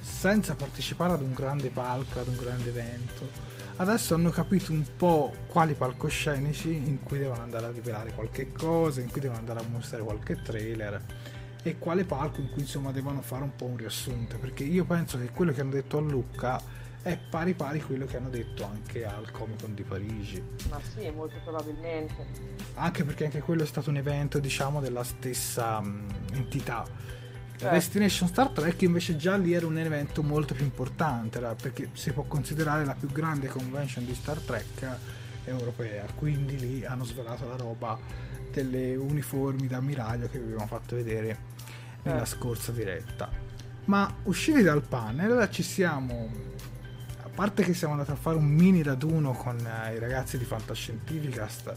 senza partecipare ad un grande palco, ad un grande evento. Adesso hanno capito un po' quali palcoscenici in cui devono andare a rivelare qualche cosa, in cui devono andare a mostrare qualche trailer e quale palco in cui insomma devono fare un po' un riassunto perché io penso che quello che hanno detto a Lucca è pari pari quello che hanno detto anche al Comic Con di Parigi Ma sì, molto probabilmente. anche perché anche quello è stato un evento diciamo della stessa mh, entità Certo. Destination Star Trek invece già lì era un evento molto più importante perché si può considerare la più grande convention di Star Trek europea quindi lì hanno svelato la roba delle uniformi d'ammiraglio che vi abbiamo fatto vedere nella Eh. scorsa diretta. Ma usciti dal panel ci siamo a parte che siamo andati a fare un mini raduno con eh, i ragazzi di Fantascientificast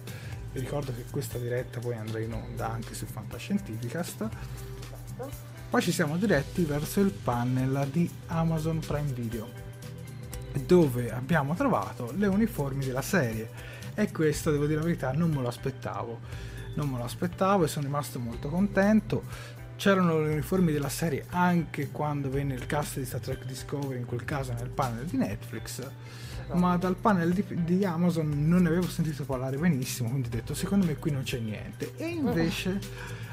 vi ricordo che questa diretta poi andrà in onda anche su Fantascientificast. Esatto. poi ci siamo diretti verso il panel di Amazon Prime Video dove abbiamo trovato le uniformi della serie. E questo devo dire la verità non me lo aspettavo. Non me lo aspettavo e sono rimasto molto contento c'erano le uniformi della serie anche quando venne il cast di Star Trek Discovery in quel caso nel panel di Netflix. Ma dal panel di, di Amazon non ne avevo sentito parlare benissimo quindi ho detto secondo me qui non c'è niente. E invece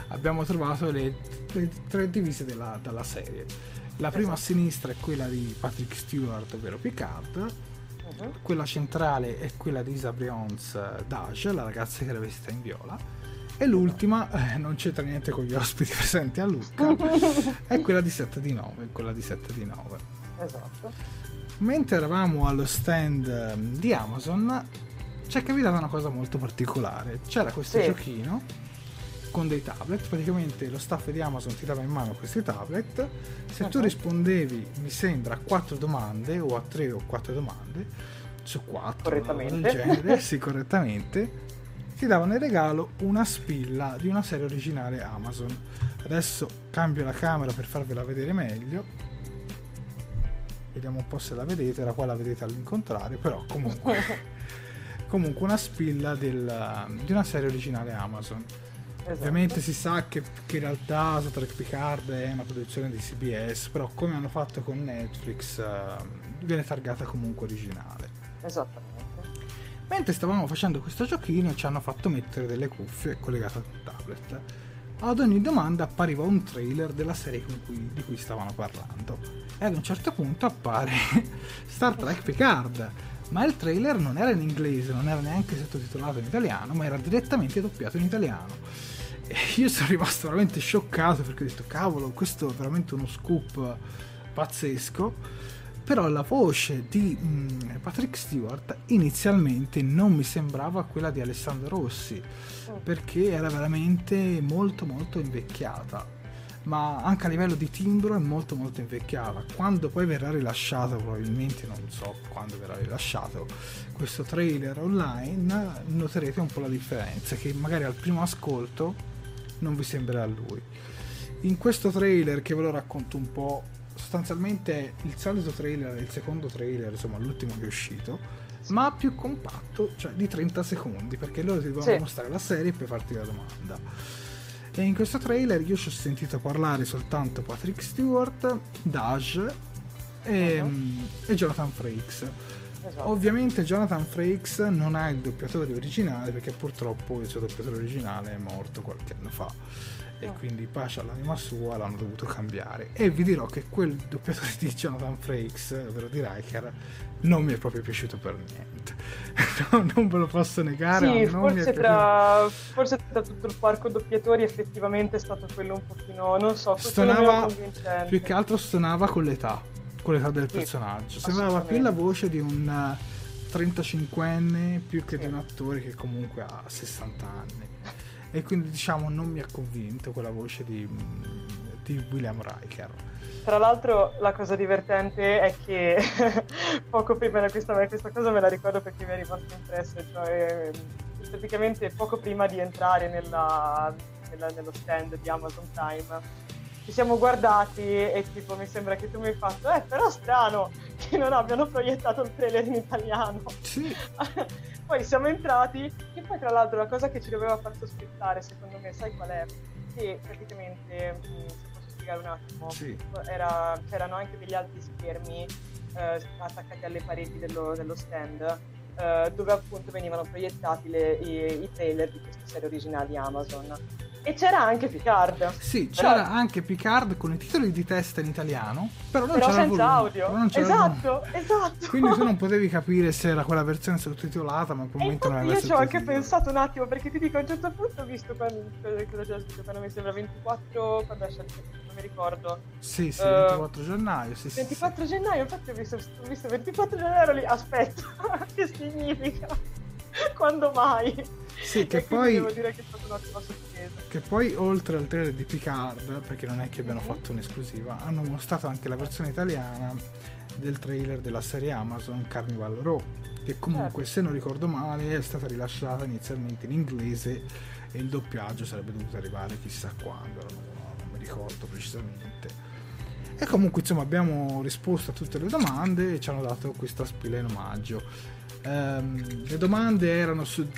abbiamo trovato le, le tre divise della, dalla serie. La prima a sinistra è quella di Patrick Stewart ovvero Picard Mhm. quella centrale è quella di Isa Brions Dash, la ragazza che era vestita in viola. E l'ultima, eh, non c'entra niente con gli ospiti presenti a Lucca, è quella di 7 di 9, quella di 7 di 9. Esatto. Mentre eravamo allo stand ehm, di Amazon, ci è capitata una cosa molto particolare. C'era questo Sì. giochino con dei tablet, praticamente lo staff di Amazon ti dava in mano questi tablet, se tu Mhm. rispondevi, mi sembra, a quattro domande o a tre o quattro domande, su quattro, Correttamente. genere, sì, correttamente, ti davano in regalo una spilla di una serie originale Amazon. Adesso cambio la camera per farvela vedere meglio. Vediamo un po' se la vedete, la qua la vedete all'incontrario, però comunque, comunque una spilla del- di una serie originale Amazon. esatto. Ovviamente si sa che, che in realtà Star Trek Picard è una produzione di CBS, però come hanno fatto con Netflix eh, viene targata comunque originale. Esattamente. Mentre stavamo facendo questo giochino ci hanno fatto mettere delle cuffie collegate un tablet. Ad ogni domanda appariva un trailer della serie cui- di cui stavano parlando. E ad un certo punto appare Star Trek Picard. Ma il trailer non era in inglese, non era neanche sottotitolato in italiano, ma era direttamente doppiato in italiano. E io sono rimasto veramente scioccato perché ho detto, cavolo, questo è veramente uno scoop pazzesco. Però la voce di mm, Patrick Stewart inizialmente non mi sembrava quella di Alessandro Rossi, perché era veramente molto molto invecchiata. Ma anche a livello di timbro è molto molto invecchiata. Quando poi verrà rilasciato, probabilmente non so quando verrà rilasciato questo trailer online, noterete un po' la differenza, che magari al primo ascolto non vi sembrerà lui. In questo trailer che ve lo racconto un po', sostanzialmente il solito trailer, il secondo trailer, insomma l'ultimo che è uscito, ma più compatto, cioè di 30 secondi, perché loro ti devono Sì. mostrare la serie e poi farti la domanda. E in questo trailer io ci ho sentito parlare soltanto Patrick Stewart, Daj e, Mhm. e Jonathan Frakes. Esatto. Ovviamente Jonathan Frakes non ha il doppiatore originale perché purtroppo il suo doppiatore originale è morto qualche anno fa e Oh. quindi pace all'anima sua l'hanno dovuto cambiare. E vi dirò che quel doppiatore di Jonathan Frakes ovvero di Riker non mi è proprio piaciuto per niente. No, non ve lo posso negare Sì, forse tra, forse tra tutto il parco doppiatori effettivamente è stato quello un pochino, non so, stonava più che altro stonava con l'età con l'età del Sì, personaggio. sembrava più la voce di un eh, 35enne più che di Sì. un attore che comunque ha 60 anni e quindi diciamo non mi ha convinto quella voce di, di William Riker. Tra l'altro la cosa divertente è che poco prima di questa, questa cosa me la ricordo perché mi è rimasta impressa, cioè praticamente poco prima di entrare nella, nella, nello stand di Amazon Prime ci siamo guardati e tipo mi sembra che tu mi hai fatto eh però strano che non abbiano proiettato il trailer in italiano sì. poi siamo entrati e poi tra l'altro la cosa che ci doveva far sospettare secondo me sai qual è? che praticamente mm, se posso spiegare un attimo sì. era, c'erano anche degli altri schermi eh, attaccati alle pareti dello, dello stand eh, dove appunto venivano proiettati le, i, i trailer di queste serie originali Amazon e c'era anche Picard. Sì, c'era però... anche Picard con i titoli di testa in italiano, però non però c'era senza volume, audio. non c'era esatto, volume. esatto. Quindi tu non potevi capire se era quella versione sottotitolata, ma probabilmente non era Io ci ho anche pensato un attimo, perché ti dico, a un certo punto ho visto quando, quando mi sembra 24, quando esce non mi ricordo. Sì, sì, 24 uh, gennaio. Sì, 24 sì, gennaio, infatti ho visto, ho visto 24 gennaio lì, aspetta, che significa? Quando mai? Sì, che poi. Devo dire che è stata un'ottima sorpresa. Che poi, oltre al trailer di Picard, perché non è che abbiano mm-hmm. fatto un'esclusiva, hanno mostrato anche la versione italiana del trailer della serie Amazon Carnival Row. Che comunque, certo. se non ricordo male, è stata rilasciata inizialmente in inglese e il doppiaggio sarebbe dovuto arrivare chissà quando, non, non mi ricordo precisamente. E comunque, insomma, abbiamo risposto a tutte le domande e ci hanno dato questa spilla in omaggio. Um, le domande erano su,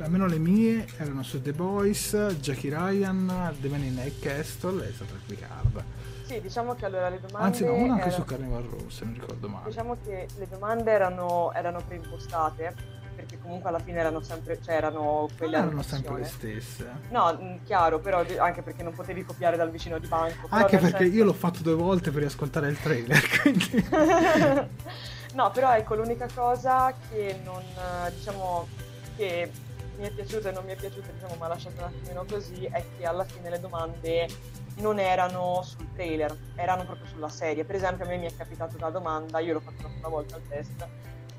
almeno le mie, erano su The Boys, Jackie Ryan, The Man in Night Castle e Star Picard. Sì, diciamo che allora le domande... Anzi no, una anche erano... su Carnival Row, se non ricordo male. Diciamo che le domande erano, erano preimpostate, perché comunque alla fine erano sempre, cioè erano quelle non erano sempre le stesse. No, chiaro, però anche perché non potevi copiare dal vicino di banco. Anche perché senso... io l'ho fatto due volte per riascoltare il trailer, quindi... No, però ecco, l'unica cosa che non, diciamo, che mi è piaciuta e non mi è piaciuta, diciamo, ma ha lasciato un attimino così, è che alla fine le domande non erano sul trailer, erano proprio sulla serie. Per esempio, a me mi è capitato una domanda, io l'ho fatto una volta al test,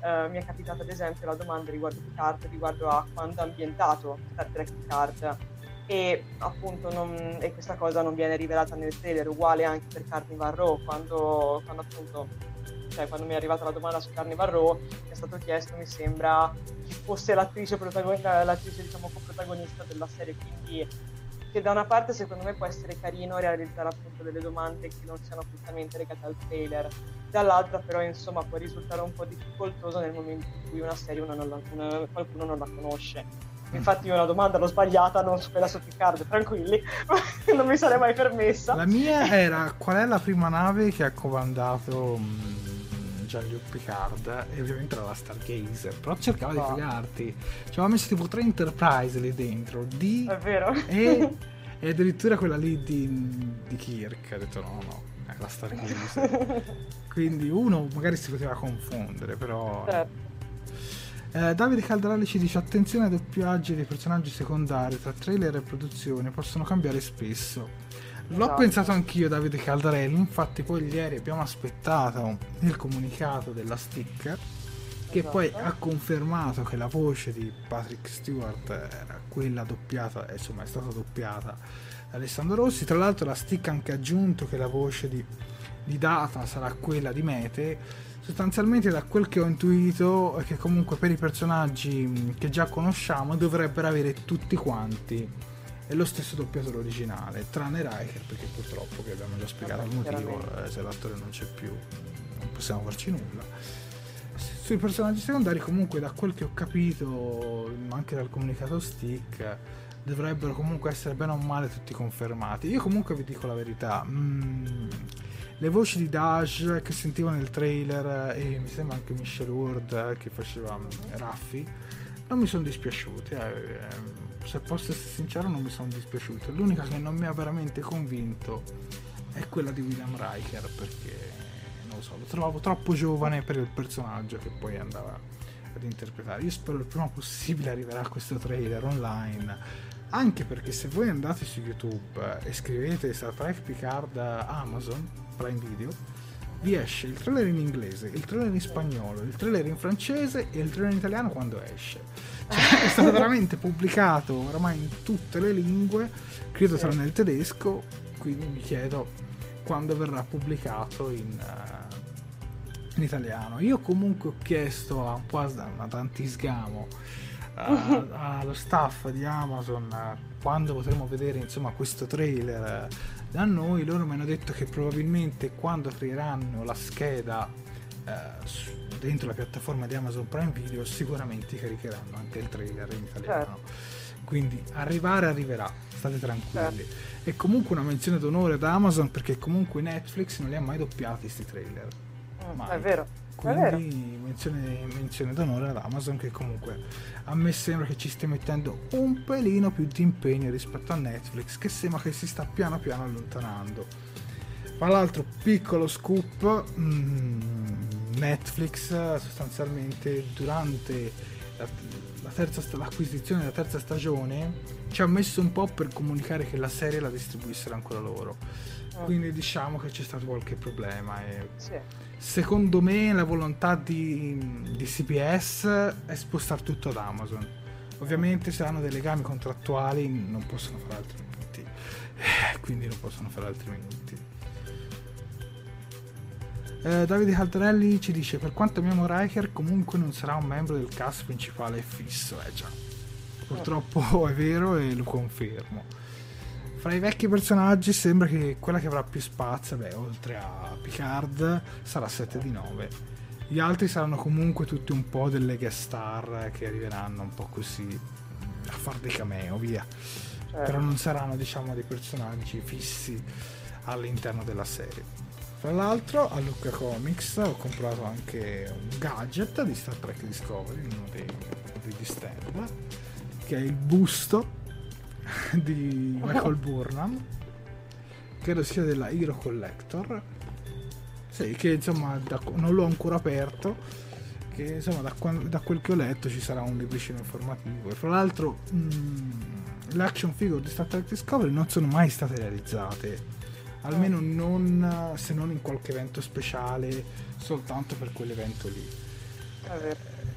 eh, mi è capitata ad esempio la domanda riguardo Picard, riguardo a quando ha ambientato Star Trek Picard. E appunto non, e questa cosa non viene rivelata nel trailer, uguale anche per Carnival Row, quando, quando appunto cioè quando mi è arrivata la domanda su Carnival Row è stato chiesto, mi sembra, chi fosse l'attrice, protagonista, l'attrice diciamo coprotagonista della serie, quindi che da una parte secondo me può essere carino realizzare appunto delle domande che non siano prettamente legate al trailer, dall'altra però insomma può risultare un po' difficoltoso nel momento in cui una serie una la, una, qualcuno non la conosce. Mm. Infatti io una domanda l'ho sbagliata, non su quella su Picard, tranquilli, non mi sarei mai permessa. La mia era qual è la prima nave che ha comandato mm, Jean-Luc Picard e ovviamente era la Stargazer però cercava oh. di fregarti ci aveva messo tipo tre Enterprise lì dentro di è vero e, e addirittura quella lì di, di Kirk ha detto no no è la Stargazer quindi uno magari si poteva confondere però certo. Eh, Davide Caldarelli ci dice attenzione ai doppiaggi dei personaggi secondari tra trailer e produzione possono cambiare spesso L'ho esatto. pensato anch'io Davide Caldarelli, infatti poi ieri abbiamo aspettato il comunicato della sticker che esatto. poi ha confermato che la voce di Patrick Stewart era quella doppiata, insomma è stata doppiata da Alessandro Rossi, tra l'altro la stick ha anche aggiunto che la voce di, di Data sarà quella di Mete, sostanzialmente da quel che ho intuito è che comunque per i personaggi che già conosciamo dovrebbero avere tutti quanti è lo stesso doppiatore originale, tranne Riker, perché purtroppo, che abbiamo già spiegato il motivo, eh, se l'attore non c'è più non possiamo farci nulla. Sui personaggi secondari comunque da quel che ho capito, anche dal comunicato stick, dovrebbero comunque essere bene o male tutti confermati. Io comunque vi dico la verità, mm, le voci di Dash che sentivo nel trailer e mi sembra anche Michelle Ward che faceva mm, Raffi, non mi sono dispiaciuti. Eh, se posso essere sincero non mi sono dispiaciuto. L'unica che non mi ha veramente convinto è quella di William Riker perché non lo so lo trovavo troppo giovane per il personaggio che poi andava ad interpretare. Io spero il prima possibile arriverà questo trailer online anche perché se voi andate su youtube e scrivete Star Trek Picard Amazon Prime Video vi esce il trailer in inglese, il trailer in spagnolo, il trailer in francese e il trailer in italiano quando esce. Cioè, è stato veramente pubblicato oramai in tutte le lingue, credo tranne il tedesco, quindi mi chiedo quando verrà pubblicato in, eh, in italiano. Io comunque ho chiesto a un po' a tanti sgamo a- allo staff di Amazon eh, quando potremo vedere insomma questo trailer da noi loro mi hanno detto che probabilmente quando creeranno la scheda eh, dentro la piattaforma di Amazon Prime Video sicuramente caricheranno anche il trailer in italiano. Quindi arrivare arriverà. State tranquilli. E comunque una menzione d'onore ad Amazon perché comunque Netflix non li ha mai doppiati questi trailer. Mm, Mai. è vero. Quindi menzione, menzione d'onore ad Amazon che comunque a me sembra che ci stia mettendo un pelino più di impegno rispetto a Netflix che sembra che si sta piano piano allontanando. Tra l'altro piccolo scoop, mm, Netflix sostanzialmente durante la, la terza l'acquisizione della terza stagione ci ha messo un po' per comunicare che la serie la distribuissero ancora loro. Mm. Quindi diciamo che c'è stato qualche problema e Sì. Secondo me la volontà di, di CBS è spostare tutto ad Amazon. Ovviamente se hanno dei legami contrattuali non possono fare altri minuti. Eh, Quindi non possono fare altri minuti. Eh, Davide Caldarelli ci dice per quanto amiamo Riker comunque non sarà un membro del cast principale fisso. Eh già. Purtroppo è vero e lo confermo. Fra i vecchi personaggi sembra che quella che avrà più spazio, beh, oltre a Picard, sarà 7 di 9. Gli altri saranno comunque tutti un po' delle guest star che arriveranno un po' così a far dei cameo, via. certo. Però non saranno, diciamo, dei personaggi fissi all'interno della serie. Tra l'altro, a Lucca Comics ho comprato anche un gadget di Star Trek Discovery, uno dei, degli stand, che è il busto di Michael Burnham. Credo sia della Hero Collector. Sì, che insomma da- non l'ho ancora aperto che insomma da, da quel che ho letto ci sarà un libricino informativo. E fra l'altro mh, le action figure di Star Trek Discovery non sono mai state realizzate. Almeno non se non in qualche evento speciale soltanto per quell'evento lì.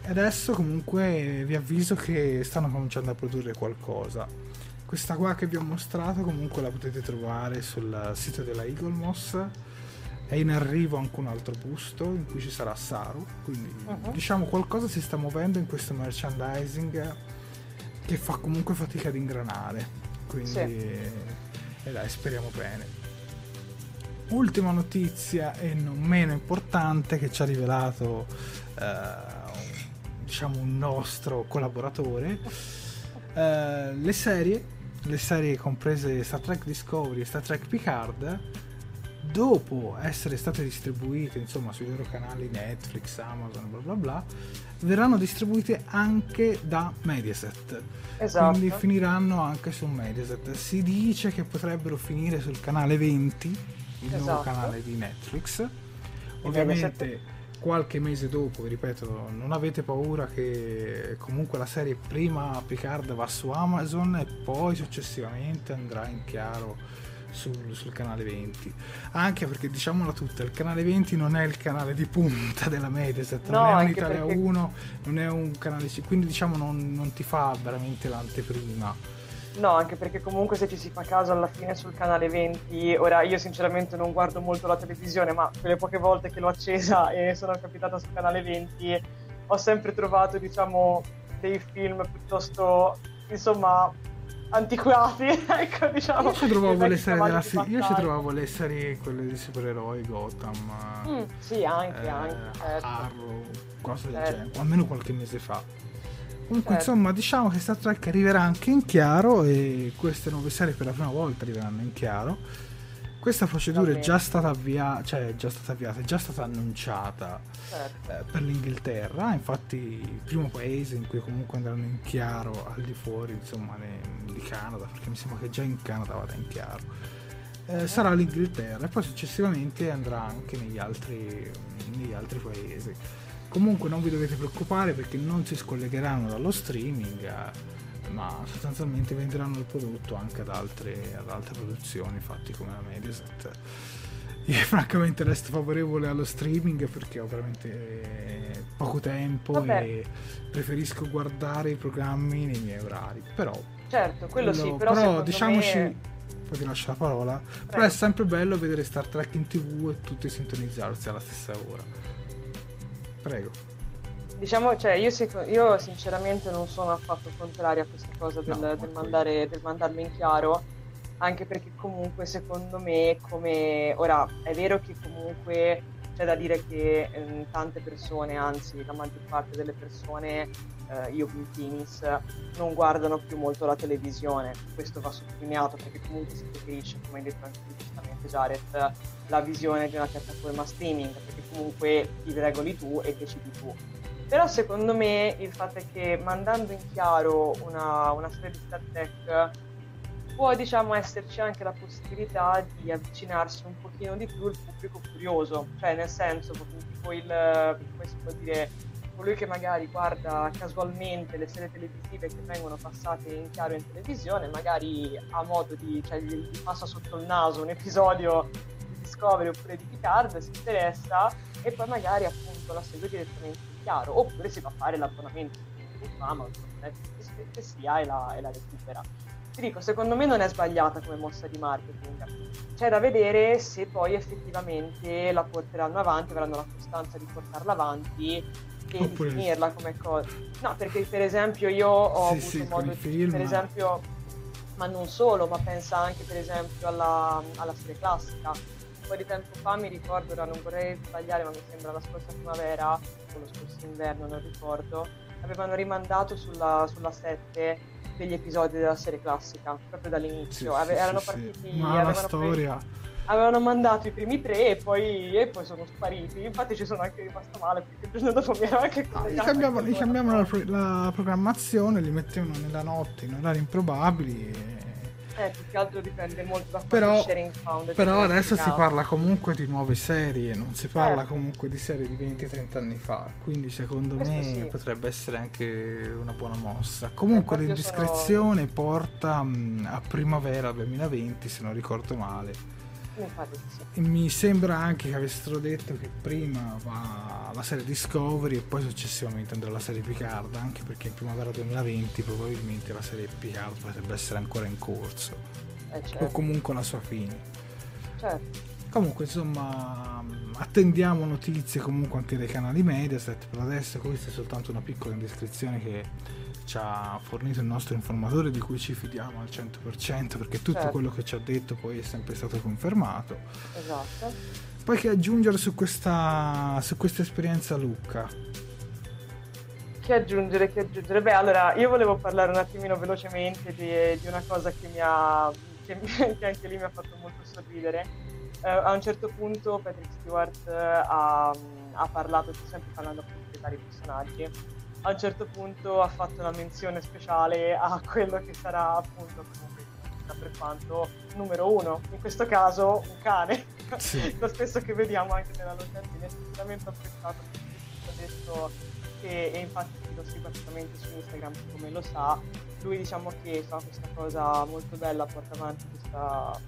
Adesso comunque vi avviso che stanno cominciando a produrre qualcosa. Questa qua che vi ho mostrato comunque la potete trovare sul sito della Eagle Moss. È in arrivo anche un altro busto in cui ci sarà Saru. Quindi Mhm. diciamo qualcosa si sta muovendo in questo merchandising che fa comunque fatica ad ingranare. Quindi Sì. e dai, speriamo bene. Ultima notizia e non meno importante che ci ha rivelato eh, diciamo un nostro collaboratore eh, le serie le serie comprese Star Trek Discovery e Star Trek Picard dopo essere state distribuite insomma sui loro canali Netflix, Amazon bla bla bla verranno distribuite anche da Mediaset Esatto. quindi finiranno anche su Mediaset si dice che potrebbero finire sul canale 20 il nuovo Esatto. canale di Netflix ovviamente qualche mese dopo, vi ripeto, non avete paura che comunque la serie prima Picard va su Amazon e poi successivamente andrà in chiaro sul, sul canale 20. Anche perché diciamola tutta, il canale 20 non è il canale di punta della Mediaset, No, non è un Italia perché- 1, non è un canale C, quindi diciamo non, non ti fa veramente l'anteprima. No, anche perché comunque se ci si fa caso alla fine sul canale 20, ora io sinceramente non guardo molto la televisione, ma quelle poche volte che l'ho accesa e sono capitata sul canale 20, ho sempre trovato, diciamo, dei film piuttosto, insomma, antiquati, ecco, diciamo. Io ci trovavo le serie, della, si- io ci trovavo le serie quelle di supereroi, Gotham. Mm, sì, anche, eh, anche, certo. Arrow, cose del Certo. genere, almeno qualche mese fa. Comunque, Certo. insomma, diciamo che Star Trek arriverà anche in chiaro e queste nuove serie per la prima volta arriveranno in chiaro. Questa procedura è già stata avviata, cioè è già stata avviata, è già stata annunciata certo. eh, per l'Inghilterra, infatti il primo paese in cui comunque andranno in chiaro al di fuori, insomma, ne- di Canada, perché mi sembra che già in Canada vada in chiaro. eh, sarà l'Inghilterra e poi successivamente andrà anche negli altri, negli altri paesi. Comunque non vi dovete preoccupare perché non si scollegheranno dallo streaming, eh, ma sostanzialmente venderanno il prodotto anche ad altre, ad altre produzioni fatte come la Mediaset. Io francamente resto favorevole allo streaming perché ho veramente eh, poco tempo Vabbè. e preferisco guardare i programmi nei miei orari. Però, Certo, quello sì, quello- però, secondo diciamoci, me... poi ti lascio la parola, però Prego. è sempre bello vedere Star Trek in tv e tutti sintonizzarsi alla stessa ora. Prego. Diciamo, cioè, io, io sinceramente non sono affatto contraria a questa cosa del, No, del mandare, del mandarlo in chiaro, anche perché comunque secondo me, come ora è vero che comunque c'è da dire che ehm, tante persone, anzi la maggior parte delle persone, eh, io in primis, non guardano più molto la televisione, questo va sottolineato perché comunque si preferisce, come hai detto anche giustamente Jared, la visione di una piattaforma streaming, perché comunque ti regoli tu e decidi tu. Però secondo me il fatto è che mandando in chiaro una, una serie di Star Trek può diciamo esserci anche la possibilità di avvicinarsi un pochino di più al pubblico curioso, cioè nel senso tipo il, come si può dire, colui che magari guarda casualmente le serie televisive che vengono passate in chiaro in televisione, magari a modo di, cioè gli passa sotto il naso un episodio di Discovery oppure di Picard, si interessa e poi magari appunto la segue direttamente in chiaro, oppure si va a fare l'abbonamento su Amazon, che- sia e la, e la recupera. Ti dico, secondo me non è sbagliata come mossa di marketing. C'è da vedere se poi effettivamente la porteranno avanti, avranno la costanza di portarla avanti e Oppure- di finirla come cosa. No, perché per esempio io ho Sì, avuto sì, modo di, per esempio, ma non solo, ma pensa anche per esempio alla, alla serie classica. Un po' di tempo fa mi ricordo, ora non vorrei sbagliare, ma mi sembra la scorsa primavera o lo scorso inverno, non ricordo, avevano rimandato sulla, sulla 7 degli episodi della serie classica, proprio Sì, dall'inizio. sì, Ave- sì, erano sì. partiti, Ma la storia... avevano mandato i primi tre e poi, e poi sono spariti. Infatti ci sono anche rimasto male perché il giorno dopo mi ero anche Ah, gli loro. cambiavano la, pro- la programmazione, li mettevano nella notte in orari improbabili. e- Eh, più che altro dipende molto da Però, sharing found però adesso si parla comunque di nuove serie, non si parla Certo. comunque di serie di 20-30 anni fa, quindi secondo Questo me sì. potrebbe essere anche una buona mossa. Comunque io sono- l'indiscrezione porta a primavera 2020, se non ricordo male. E mi sembra anche che avessero detto che prima va la serie Discovery e poi successivamente andrà la serie Picard, anche perché in primavera 2020 probabilmente la serie Picard potrebbe essere ancora in corso, Eh, o certo, comunque la sua fine. certo. Comunque insomma attendiamo notizie comunque anche dai canali Mediaset, per adesso questa è soltanto una piccola indiscrezione che ci ha fornito il nostro informatore di cui ci fidiamo al 100% perché tutto Certo. quello che ci ha detto poi è sempre stato confermato. Esatto. Poi che aggiungere su questa, su questa esperienza Luca? Che aggiungere, che aggiungere? Beh, allora, io volevo parlare un attimino velocemente di, di una cosa che mi ha, che, che anche lì mi ha fatto molto sorridere. Eh, a un certo punto Patrick Stewart eh, ha, ha parlato, sempre parlando appunto dei vari personaggi, a un certo punto ha fatto una menzione speciale a quello che sarà appunto comunque per quanto numero uno, in questo caso un cane. Sì. lo stesso che vediamo anche nella locandina, sicuramente apprezzato ho detto che, e infatti lo segue attivamente su Instagram come lo sa, lui diciamo che fa questa cosa molto bella, porta avanti questa,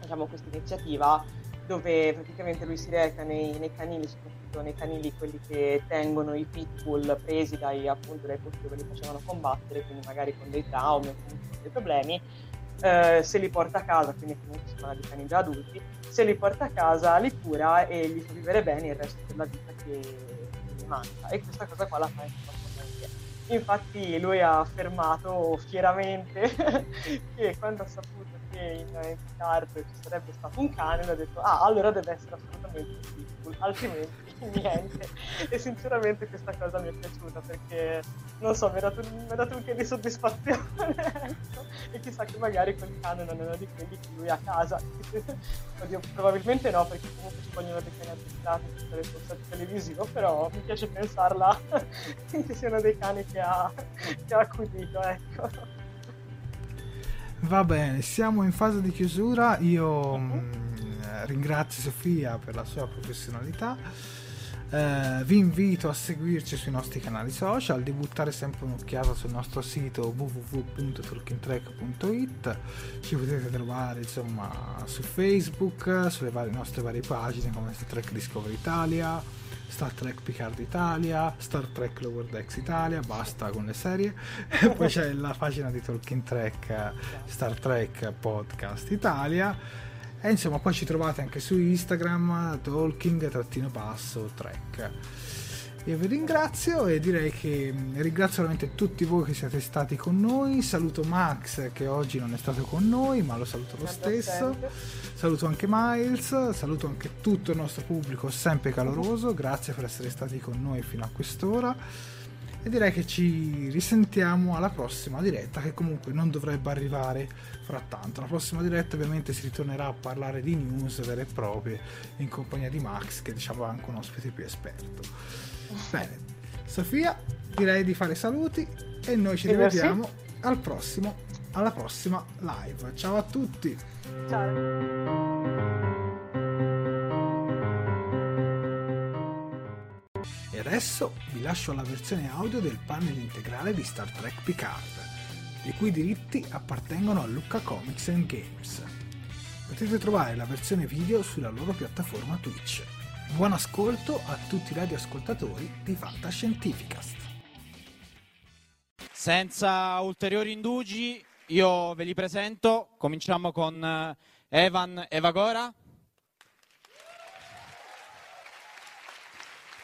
diciamo, questa iniziativa dove praticamente lui si reca nei, nei canili, soprattutto nei canili quelli che tengono i pitbull presi dai, appunto, dai posti dove li facevano combattere, quindi magari con dei traumi o con dei problemi, eh, se li porta a casa, quindi comunque si parla di cani già adulti, se li porta a casa, li cura e gli fa vivere bene il resto della vita che, gli manca. E questa cosa qua la fa anche Infatti lui ha affermato fieramente che quando ha saputo che in, in ci sarebbe stato un cane, lui ha detto ah allora deve essere assolutamente un pitbull, altrimenti niente. E sinceramente questa cosa mi è piaciuta perché non so, mi ha dato, mi ha dato un che di soddisfazione. ecco. e chissà che magari quel cane non è uno di quelli che lui ha a casa. Oddio, probabilmente no, perché comunque ci vogliono dei cani addestrati per il concerto televisivo, però mi piace pensarla che siano dei cani che ha, che ha accudito, ecco. Va bene, siamo in fase di chiusura. Io mh, ringrazio Sofia per la sua professionalità. Eh, vi invito a seguirci sui nostri canali social, di buttare sempre un'occhiata sul nostro sito www.talkingtrack.it. Ci potete trovare insomma su Facebook, sulle varie, nostre varie pagine come Star Trek Discovery Italia, Star Trek Picard Italia, Star Trek Lower Decks Italia, basta con le serie. E poi c'è la pagina di Talking Track Star Trek Podcast Italia e insomma, poi ci trovate anche su Instagram, talking-track. Io vi ringrazio e direi che mm, ringrazio veramente tutti voi che siete stati con noi. Saluto Max che oggi non è stato con noi, ma lo saluto lo stesso. Saluto anche Miles, saluto anche tutto il nostro pubblico sempre caloroso. Grazie per essere stati con noi fino a quest'ora e direi che ci risentiamo alla prossima diretta che comunque non dovrebbe arrivare fra tanto. La prossima diretta ovviamente si ritornerà a parlare di news vere e proprie in compagnia di Max che diciamo è anche un ospite più esperto. Bene, Sofia direi di fare saluti e noi ci rivediamo al prossimo, alla prossima live. Ciao a tutti! Ciao. Adesso vi lascio la versione audio del panel integrale di Star Trek Picard, i cui diritti appartengono a Lucca Comics Games. Potete trovare la versione video sulla loro piattaforma Twitch. Buon ascolto a tutti i radioascoltatori di Fantascientificast. Senza ulteriori indugi, io ve li presento. Cominciamo con eh, Evan Evagora.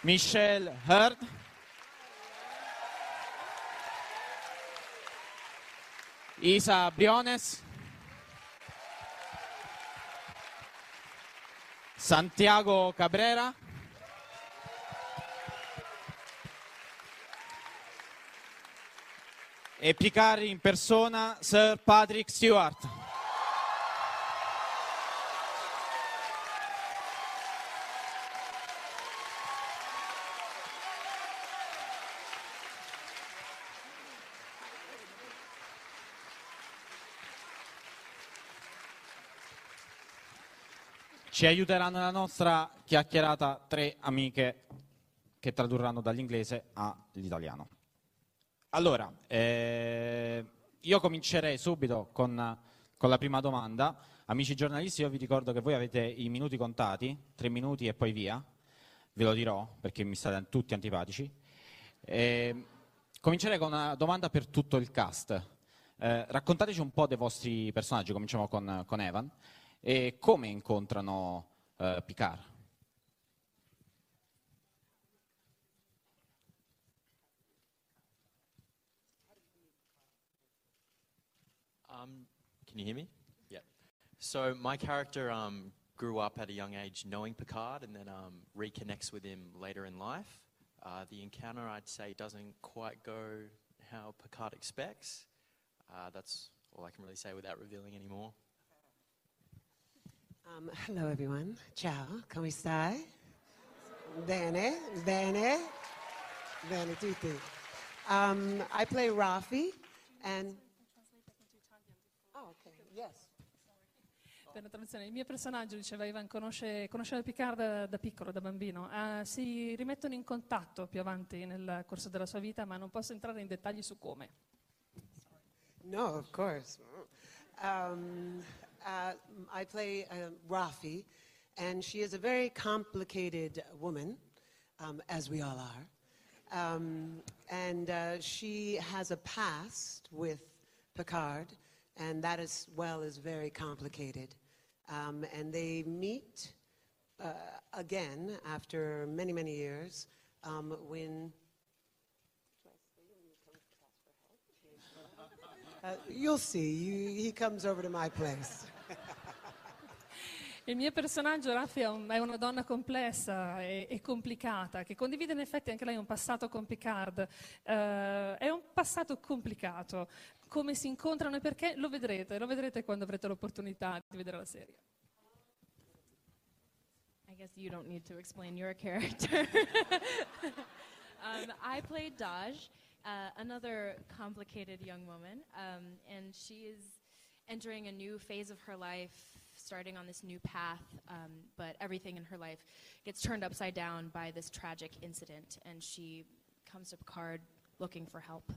Michelle Hurd. Isa Briones. Santiago Cabrera. E Picari in persona Sir Patrick Stewart. Ci aiuteranno nella nostra chiacchierata tre amiche che tradurranno dall'inglese all'italiano. Allora, eh, io comincerei subito con, con, la prima domanda. Amici giornalisti, io vi ricordo che voi avete i minuti contati, tre minuti e poi via. Ve lo dirò perché mi state tutti antipatici. Eh, comincerei con una domanda per tutto il cast. Eh, raccontateci un po' dei vostri personaggi, cominciamo con, con Evan e come incontrano uh, Picard. Um, can you hear me? Yeah. So my character um, grew up at a young age knowing Picard and then um, reconnects with him later in life. Uh, the encounter, I'd say, doesn't quite go how Picard expects. Uh, that's all I can really say without revealing any more. Um, hello, everyone. Ciao, come stai? Bene, bene, bene tutti. Um, I play Rafi, and oh, okay, yes. Per la traduzione, il mio personaggio, diceva Ivan, conosce, conosceva Picard da, da, piccolo, da bambino. Uh, si rimettono in contatto più avanti nel corso della sua vita, ma non posso entrare in dettagli su come. No, of course. Um, uh, I play uh, Rafi, and she is a very complicated woman, um, as we all are. Um, and uh, she has a past with Picard, and that as well is very complicated. Um, and they meet uh, again after many, many years um, when Uh, you'll see. You, he comes over to my place. Il mio personaggio, Raffi, è, un, è una donna complessa e, e, complicata, che condivide in effetti anche lei un passato con Picard. Uh, è un passato complicato. Come si incontrano e perché lo vedrete, lo vedrete quando avrete l'opportunità di vedere la serie. I guess you don't need to explain your character. um, I played Daj. Uh, another complicated young woman, um, and she is entering a new phase of her life starting on this new path, um, but everything in her life gets turned upside down by this tragic incident, and she comes to Picard looking for help.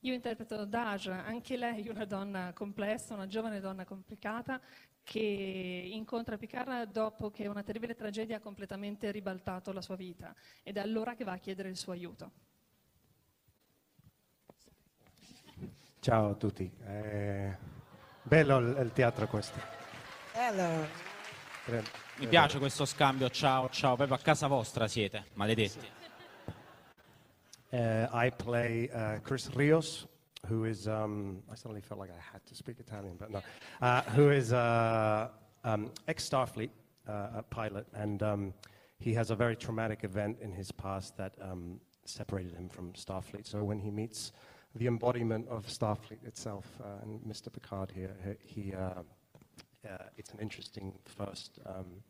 Io interpreto Daj, anche lei una donna complessa, una giovane donna complicata che incontra Picard dopo che una terribile tragedia ha completamente ribaltato la sua vita ed è allora che va a chiedere il suo aiuto. Ciao a tutti, eh, bello il, il teatro questo. Hello. Pre- Mi piace questo scambio, ciao, ciao, proprio a casa vostra siete, maledetti. Uh, I play uh, Chris Rios, who is, um, I suddenly felt like I had to speak Italian, but no, uh, who is uh, um, ex Starfleet uh, pilot, and um, he has a very traumatic event in his past that um, separated him from Starfleet. So when he meets the embodiment of Starfleet itself, uh, and Mr. Picard here, he, uh, uh, it's an interesting first, um,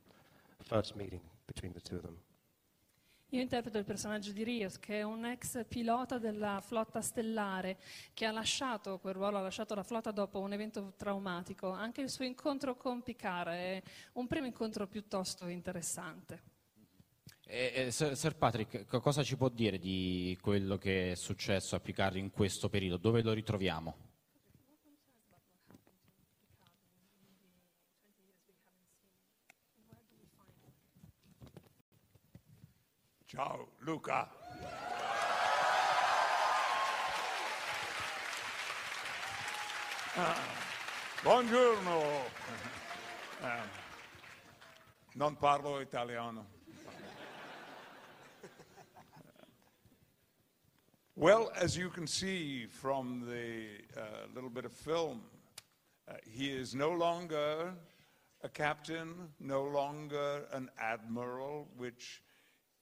first meeting between the two of them. Io interpreto il personaggio di Rios, che è un ex pilota della flotta stellare, che ha lasciato quel ruolo, ha lasciato la flotta dopo un evento traumatico. Anche il suo incontro con Picard è un primo incontro piuttosto interessante. E, e, Sir Patrick, co- cosa ci può dire di quello che è successo a Picard in questo periodo? Dove lo ritroviamo? Ciao Luca. Ah, buongiorno. Eh, non parlo italiano. Well, as you can see from the uh, little bit of film, uh, he is no longer a captain, no longer an admiral, which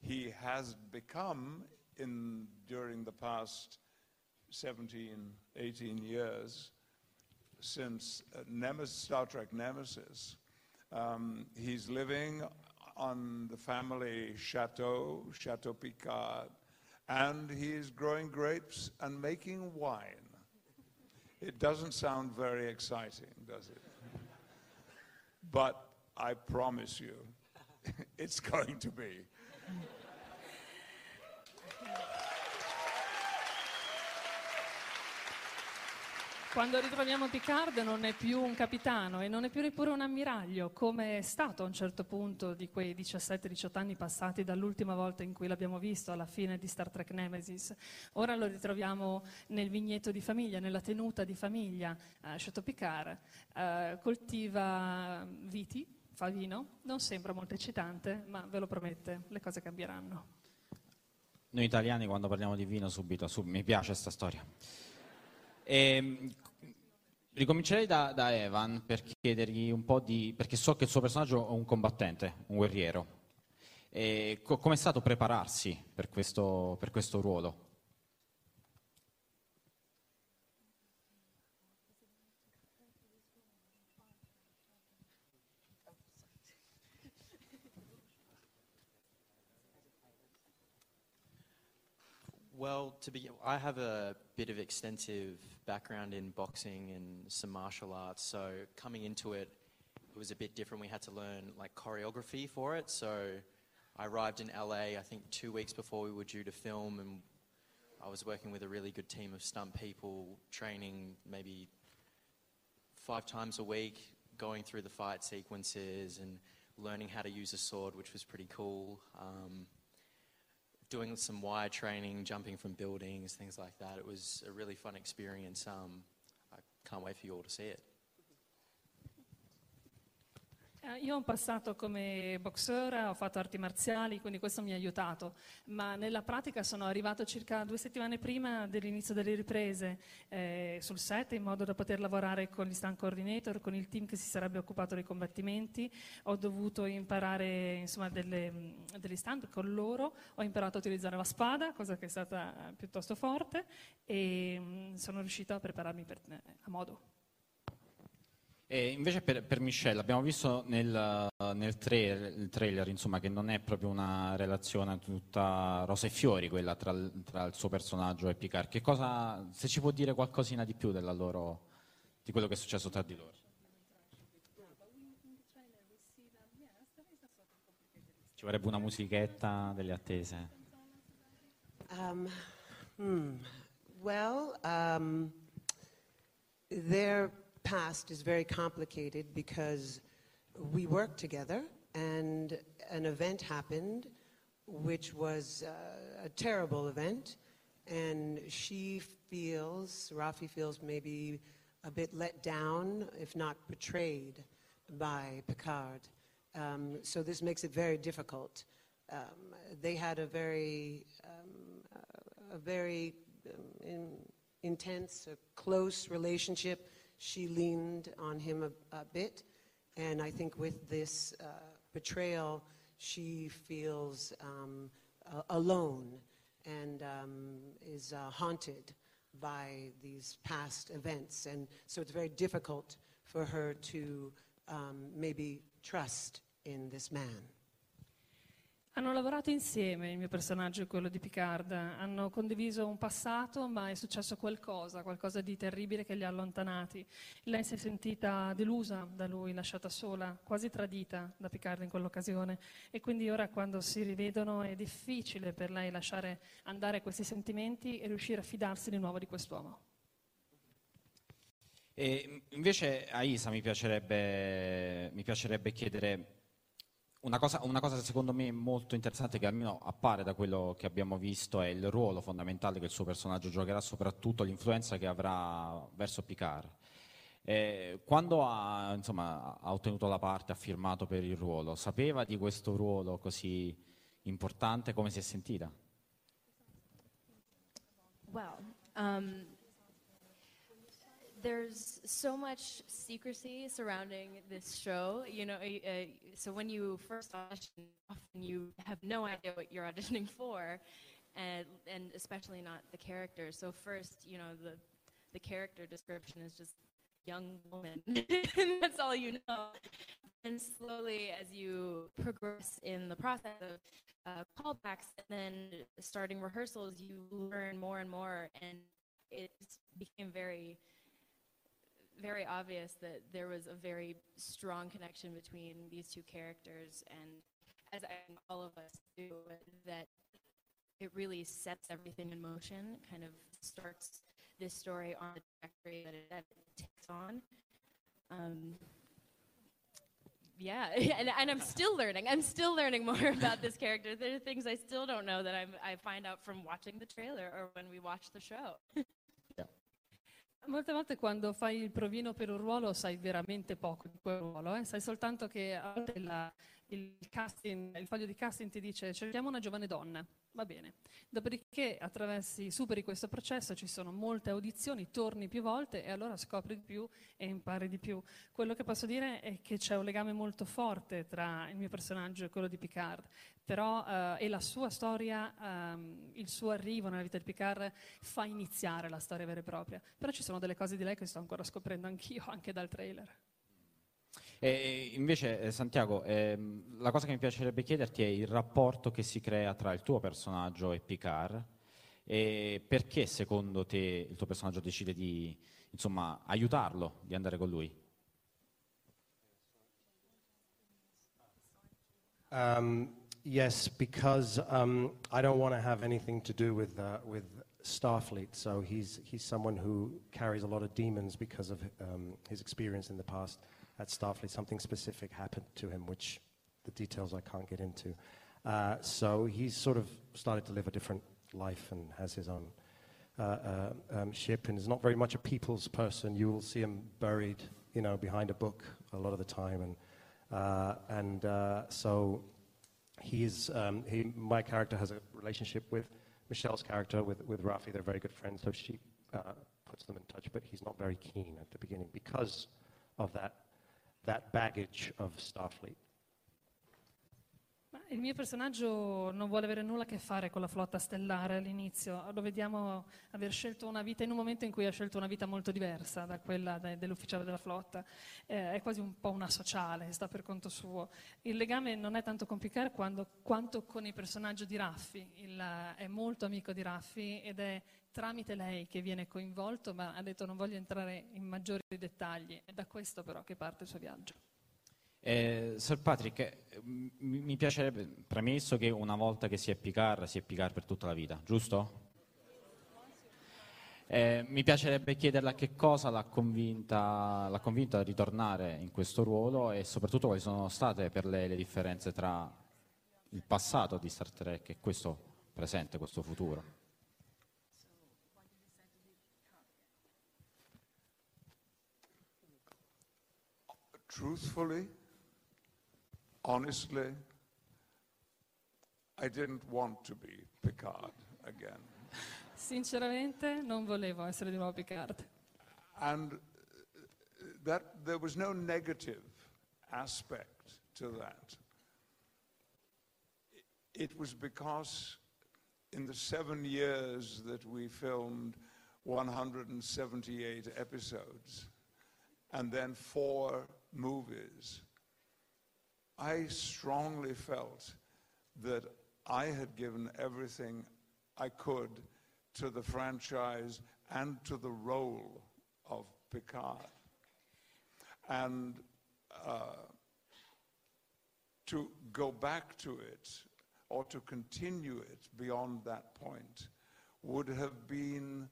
he has become in during the past 17, 18 years since uh, Nemesis, Star Trek Nemesis. Um, he's living on the family chateau, Chateau Picard, and he's growing grapes and making wine. It doesn't sound very exciting, does it? But I promise you, it's going to be. Quando ritroviamo Picard non è più un capitano e non è più neppure un ammiraglio, come è stato a un certo punto di quei 17-18 anni passati dall'ultima volta in cui l'abbiamo visto alla fine di Star Trek Nemesis. Ora lo ritroviamo nel vigneto di famiglia, nella tenuta di famiglia. Uh, Chateau Picard eh, coltiva viti, fa vino, non sembra molto eccitante, ma ve lo promette, le cose cambieranno. Noi italiani quando parliamo di vino subito, sub- mi piace questa storia. Ehm, ricomincerei da, da Evan per chiedergli un po' di... perché so che il suo personaggio è un combattente, un guerriero. Co- com'è stato prepararsi per questo, per questo ruolo? Well, to be, I have a bit of extensive background in boxing and some martial arts, so coming into it, it was a bit different. We had to learn like choreography for it. So I arrived in LA, I think two weeks before we were due to film, and I was working with a really good team of stunt people, training maybe five times a week, going through the fight sequences and learning how to use a sword, which was pretty cool. Um, doing some wire training, jumping from buildings, things like that. It was a really fun experience. Um, I can't wait for you all to see it. Eh, Io ho un passato come boxer, ho fatto arti marziali, quindi questo mi ha aiutato, ma nella pratica sono arrivato circa due settimane prima dell'inizio delle riprese eh, sul set in modo da poter lavorare con gli stunt coordinator, con il team che si sarebbe occupato dei combattimenti. Ho dovuto imparare insomma, delle, mh, degli stunt con loro, ho imparato a utilizzare la spada, cosa che è stata piuttosto forte, e mh, sono riuscito a prepararmi per- eh, a modo. E invece per, per, Michelle abbiamo visto nel, nel trailer, trailer insomma, che non è proprio una relazione tutta rosa e fiori quella tra, tra, il suo personaggio e Picard. Che cosa, se ci può dire qualcosina di più della loro, di quello che è successo tra di loro? Ci vorrebbe una musichetta delle attese. Um, hmm, well, um, there... past is very complicated because we worked together and an event happened which was uh, a terrible event and she feels, Rafi feels maybe a bit let down, if not betrayed, by Picard. Um, so this makes it very difficult. Um, they had a very, um, a very um, in, intense, a close relationship. She leaned on him a, a bit, and I think with this uh, betrayal, she feels um, uh, alone and um, is uh, haunted by these past events. And so it's very difficult for her to um, maybe trust in this man. Hanno lavorato insieme, il mio personaggio e quello di Picard, hanno condiviso un passato, ma è successo qualcosa, qualcosa di terribile che li ha allontanati. Lei si è sentita delusa da lui, lasciata sola, quasi tradita da Picard in quell'occasione e quindi ora quando si rivedono è difficile per lei lasciare andare questi sentimenti e riuscire a fidarsi di nuovo di quest'uomo. E invece a Isa mi piacerebbe, mi piacerebbe chiedere una cosa, una cosa, secondo me molto interessante che almeno appare da quello che abbiamo visto è il ruolo fondamentale che il suo personaggio giocherà, soprattutto l'influenza che avrà verso Picard. Eh, quando ha, insomma, ha, ottenuto la parte, ha firmato per il ruolo, sapeva di questo ruolo così importante, come si è sentita? Well, um, there's so much secrecy surrounding this show. You know, uh, so when you first audition, often you have no idea what you're auditioning for, and and especially not the character. So first, you know, the the character description is just young woman. That's all you know. And slowly, as you progress in the process of uh, callbacks and then starting rehearsals, you learn more and more, and it became very very obvious that there was a very strong connection between these two characters, and as I all of us do, that it really sets everything in motion, kind of starts this story on the trajectory that it, that it takes on. Um, yeah, and, and, I'm still learning. I'm still learning more about this character. There are things I still don't know that I'm, I find out from watching the trailer or when we watch the show. Molte volte quando fai il provino per un ruolo sai veramente poco di quel ruolo, eh? sai soltanto che a volte la, il, casting, il foglio di casting ti dice cerchiamo una giovane donna, va bene. Dopodiché attraversi, superi questo processo, ci sono molte audizioni, torni più volte e allora scopri di più e impari di più. Quello che posso dire è che c'è un legame molto forte tra il mio personaggio e quello di Picard, però eh, e la sua storia, ehm, il suo arrivo nella vita di Picard fa iniziare la storia vera e propria. Però ci sono delle cose di lei che sto ancora scoprendo anch'io, anche dal trailer. E invece, eh, Santiago, ehm, la cosa che mi piacerebbe chiederti è il rapporto che si crea tra il tuo personaggio e Picard e perché secondo te il tuo personaggio decide di insomma, aiutarlo, di andare con lui? Um, yes, because um, I don't want to have anything to do with, uh, with Starfleet. So he's, he's someone who carries a lot of demons because of um, his experience in the past. At Starfleet, something specific happened to him, which the details I can't get into. Uh, so he's sort of started to live a different life and has his own uh, uh, um, ship and is not very much a people's person. You will see him buried, you know, behind a book a lot of the time. And, uh, and uh, so he's, um, he, my character has a relationship with Michelle's character, with, with Rafi. They're very good friends, so she uh, puts them in touch, but he's not very keen at the beginning because of that that baggage of Starfleet. Il mio personaggio non vuole avere nulla a che fare con la flotta stellare all'inizio, lo vediamo aver scelto una vita in un momento in cui ha scelto una vita molto diversa da quella de- dell'ufficiale della flotta, eh, è quasi un po' una sociale, sta per conto suo. Il legame non è tanto con Picard quando, quanto con il personaggio di Raffi, il, è molto amico di Raffi ed è tramite lei che viene coinvolto, ma ha detto non voglio entrare in maggiori dettagli. È da questo però che parte il suo viaggio. Eh, Sir Patrick, eh, m- mi piacerebbe, premesso che una volta che si è Picard, si è Picard per tutta la vita, giusto? Eh, mi piacerebbe chiederle a che cosa l'ha convinta, l'ha convinta a ritornare in questo ruolo e soprattutto quali sono state per lei le differenze tra il passato di Star Trek e questo presente, questo futuro. Truthfully, honestly, I didn't want to be Picard again. Sinceramente non volevo essere di nuovo Picard. And uh, that there was no negative aspect to that. It was because in the seven years that we filmed 178 episodes and then four movies, I strongly felt that I had given everything I could to the franchise and to the role of Picard. And uh, to go back to it or to continue it beyond that point would have been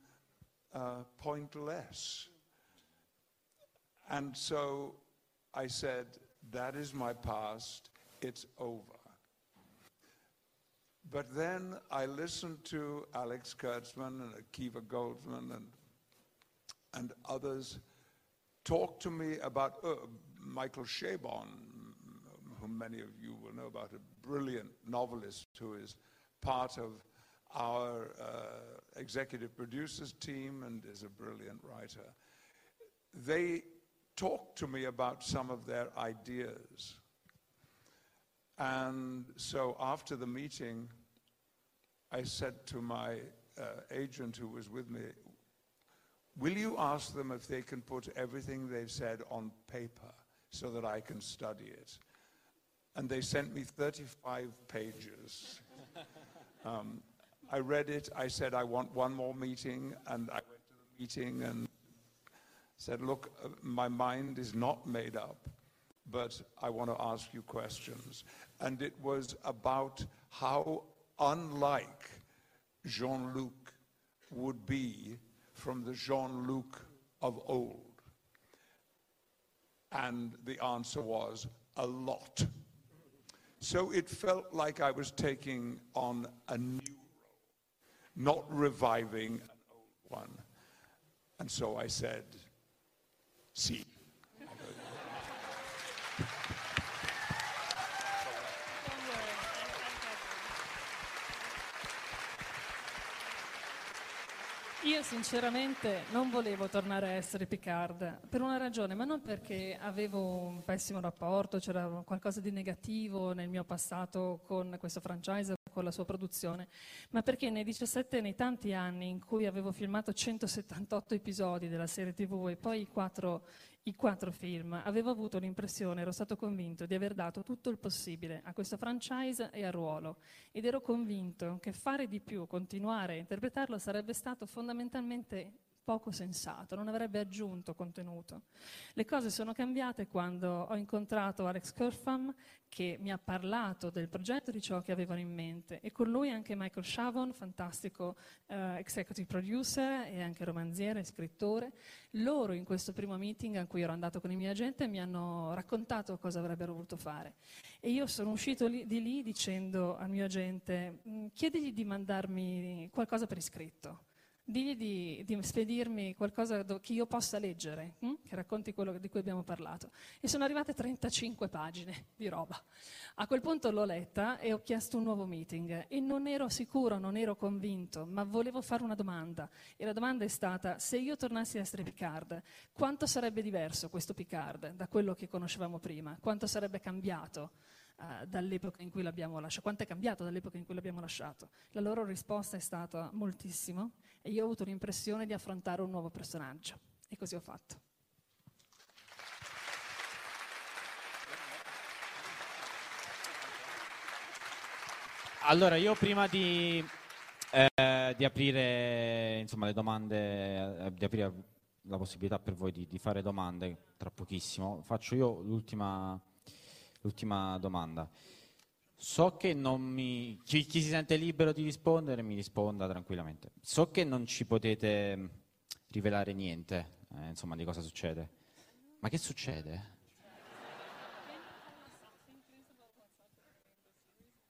uh, pointless. And so I said, that is my past, it's over. But then I listened to Alex Kurtzman and Akiva Goldsman and, and others talk to me about uh, Michael Chabon, whom many of you will know about, a brilliant novelist who is part of our uh, executive producers team and is a brilliant writer. They talked to me about some of their ideas. And so after the meeting, I said to my uh, agent who was with me, Will you ask them if they can put everything they've said on paper so that I can study it? And they sent me 35 pages. Um, I read it. I said, I want one more meeting. And I went to the meeting and said, Look, uh, my mind is not made up, but I want to ask you questions. And it was about how unlike Jean Luc would be from the Jean Luc of old. And the answer was a lot. So it felt like I was taking on a new role, not reviving an old one. And so I said, see. Io sinceramente non volevo tornare a essere Picard per una ragione, ma non perché avevo un pessimo rapporto, c'era qualcosa di negativo nel mio passato con questo franchise con la sua produzione, ma perché nei 17, nei tanti anni in cui avevo filmato 178 episodi della serie TV e poi i quattro, i quattro film, avevo avuto l'impressione, ero stato convinto di aver dato tutto il possibile a questo franchise e al ruolo ed ero convinto che fare di più, continuare a interpretarlo sarebbe stato fondamentalmente poco sensato, non avrebbe aggiunto contenuto. Le cose sono cambiate quando ho incontrato Alex Kerfam che mi ha parlato del progetto di ciò che avevano in mente e con lui anche Michael Chavon, fantastico eh, executive producer e anche romanziere e scrittore. Loro in questo primo meeting a cui ero andato con il mio agente mi hanno raccontato cosa avrebbero voluto fare e io sono uscito lì, di lì dicendo al mio agente "Mm, chiedigli di mandarmi qualcosa per iscritto digli di, di spedirmi qualcosa che io possa leggere, hm? che racconti quello di cui abbiamo parlato. E sono arrivate 35 pagine di roba. A quel punto l'ho letta e ho chiesto un nuovo meeting e non ero sicuro, non ero convinto, ma volevo fare una domanda. E la domanda è stata, se io tornassi a essere Picard, quanto sarebbe diverso questo Picard da quello che conoscevamo prima? Quanto sarebbe cambiato? eh, dall'epoca in cui l'abbiamo lasciato, quanto è cambiato dall'epoca in cui l'abbiamo lasciato. La loro risposta è stata moltissimo e io ho avuto l'impressione di affrontare un nuovo personaggio e così ho fatto. Allora, io prima di, eh, di aprire insomma, le domande, eh, di aprire la possibilità per voi di, di fare domande tra pochissimo, faccio io l'ultima l'ultima domanda. So che non mi... Chi, chi si sente libero di rispondere mi risponda tranquillamente. So che non ci potete mh, rivelare niente, eh, insomma, di cosa succede. Ma che succede?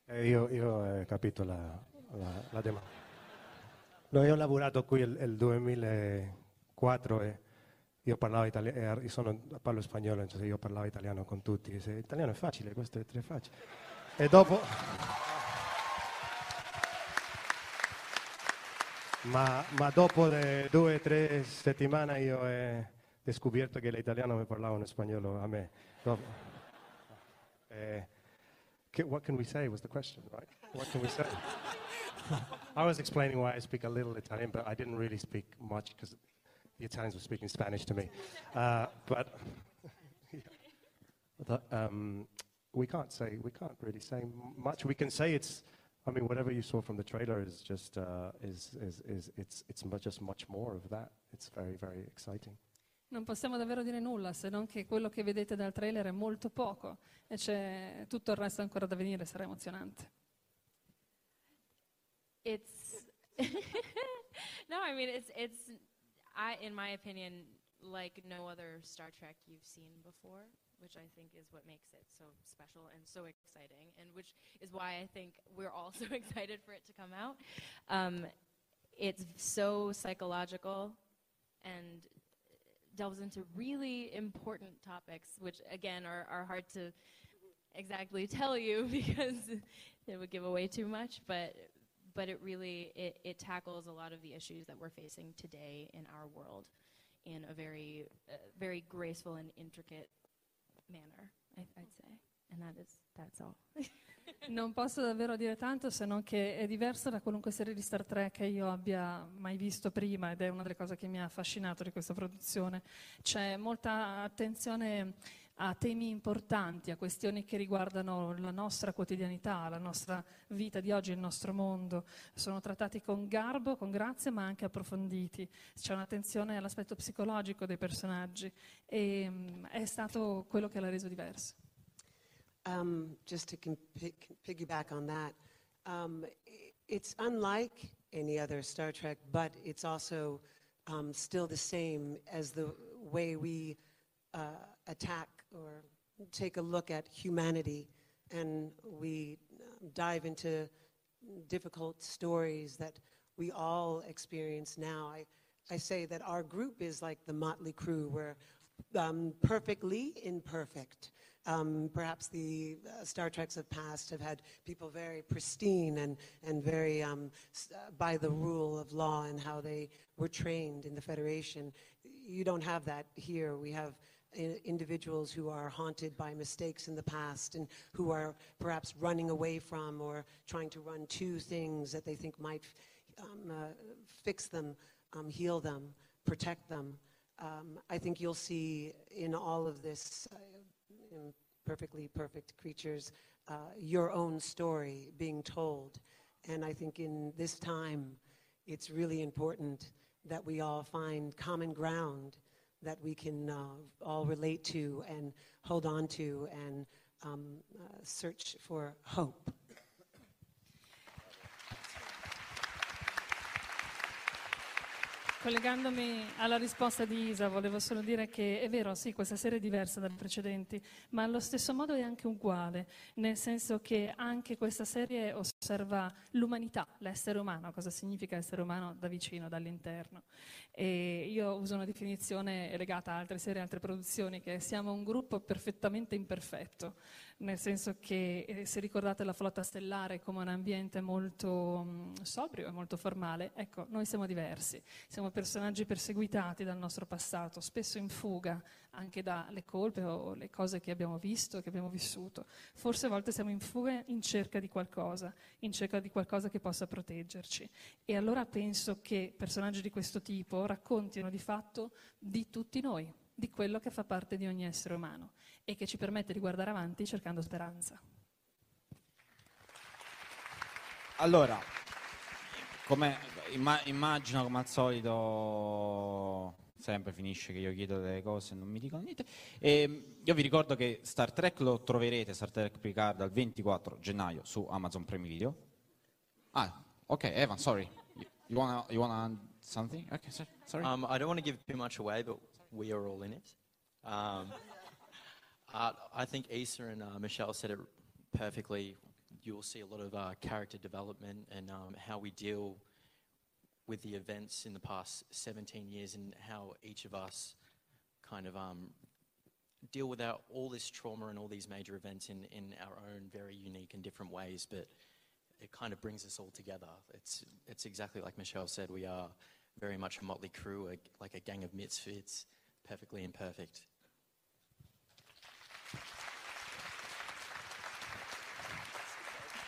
Eh, io, ho capito la, la, la domanda. No, io ho lavorato qui nel 2004 e io parlavo italiano, io sono, parlo spagnolo, io parlavo italiano con tutti. Se, italiano è facile, questo è tre facile. E dopo... Ma, ma dopo due o tre settimane io ho scoperto che l'italiano mi parlava in spagnolo a me. Dopo, eh, what can we say was the question, right? What can we say? I was explaining why I speak a little Italian, but I didn't really speak much because the Italians were speaking Spanish to me. Uh, but the, um, we can't say, we can't really say much. We can say it's, I mean, whatever you saw from the trailer is just, uh, is, is, is, it's, it's mu- just much more of that. It's very, very exciting. Non possiamo davvero dire nulla se non che quello che vedete dal trailer è molto poco e c'è tutto il resto ancora da venire, sarà emozionante. It's no, I mean it's it's I in my opinion like no other Star Trek you've seen before, which I think is what makes it so special and so exciting, and which is why I think we're all so excited for it to come out. Um, it's so psychological and delves into really important topics, which again are, are hard to exactly tell you because it would give away too much, but but it really it, it tackles a lot of the issues that we're facing today in our world in a very uh, very graceful and intricate manner, I, I'd say, and that is that's all. Non posso davvero dire tanto se non che è diversa da qualunque serie di Star Trek che io abbia mai visto prima ed è una delle cose che mi ha affascinato di questa produzione. C'è molta attenzione a temi importanti, a questioni che riguardano la nostra quotidianità, la nostra vita di oggi, il nostro mondo. Sono trattati con garbo, con grazia, ma anche approfonditi. C'è un'attenzione all'aspetto psicologico dei personaggi e mm, è stato quello che l'ha reso diverso. Um, just to com- pi- piggyback on that, um, it's unlike any other Star Trek, but it's also um, still the same as the way we uh, attack or take a look at humanity and we um, dive into difficult stories that we all experience now. I, I say that our group is like the motley crew. We're um, perfectly imperfect. Um, perhaps the uh, Star Treks of past have had people very pristine and, and very um, uh, by the rule of law and how they were trained in the Federation. You don't have that here. We have individuals who are haunted by mistakes in the past and who are perhaps running away from or trying to run to things that they think might um, uh, fix them, um, heal them, protect them. Um, I think you'll see in all of this, uh, perfectly perfect creatures, uh, your own story being told. And I think in this time, it's really important that we all find common ground that we can uh, all relate to and hold on to and um, uh, search for hope. Collegandomi alla risposta di Isa, volevo solo dire che è vero, sì, questa serie è diversa dalle precedenti, ma allo stesso modo è anche uguale, nel senso che anche questa serie osserva l'umanità, l'essere umano, cosa significa essere umano da vicino, dall'interno. E io uso una definizione legata a altre serie, altre produzioni, che siamo un gruppo perfettamente imperfetto, nel senso che eh, se ricordate la flotta stellare come un ambiente molto mm, sobrio e molto formale, ecco, noi siamo diversi, siamo personaggi perseguitati dal nostro passato, spesso in fuga anche dalle colpe o le cose che abbiamo visto, che abbiamo vissuto. Forse a volte siamo in fuga in cerca di qualcosa, in cerca di qualcosa che possa proteggerci. E allora penso che personaggi di questo tipo raccontino di fatto di tutti noi, di quello che fa parte di ogni essere umano e che ci permette di guardare avanti cercando speranza. Allora, come, imma- immagino come al solito sempre finisce che io chiedo delle cose e non mi dicono niente. E io vi ricordo che Star Trek lo troverete, Star Trek Picard, dal 24 gennaio su Amazon Prime Video. Ah, ok, Evan, sorry. You, wanna, you wanna something? Okay, sorry. Um, I don't want to give too much away, but we are all in it. Um, uh, I think Issa and uh, Michelle said it perfectly. You'll see a lot of uh, character development and um, how we deal with the events in the past 17 years and how each of us kind of um, deal with our, all this trauma and all these major events in, in our own very unique and different ways, but it kind of brings us all together. It's, it's exactly like Michelle said, we are very much a motley crew, a, like a gang of misfits, perfectly imperfect.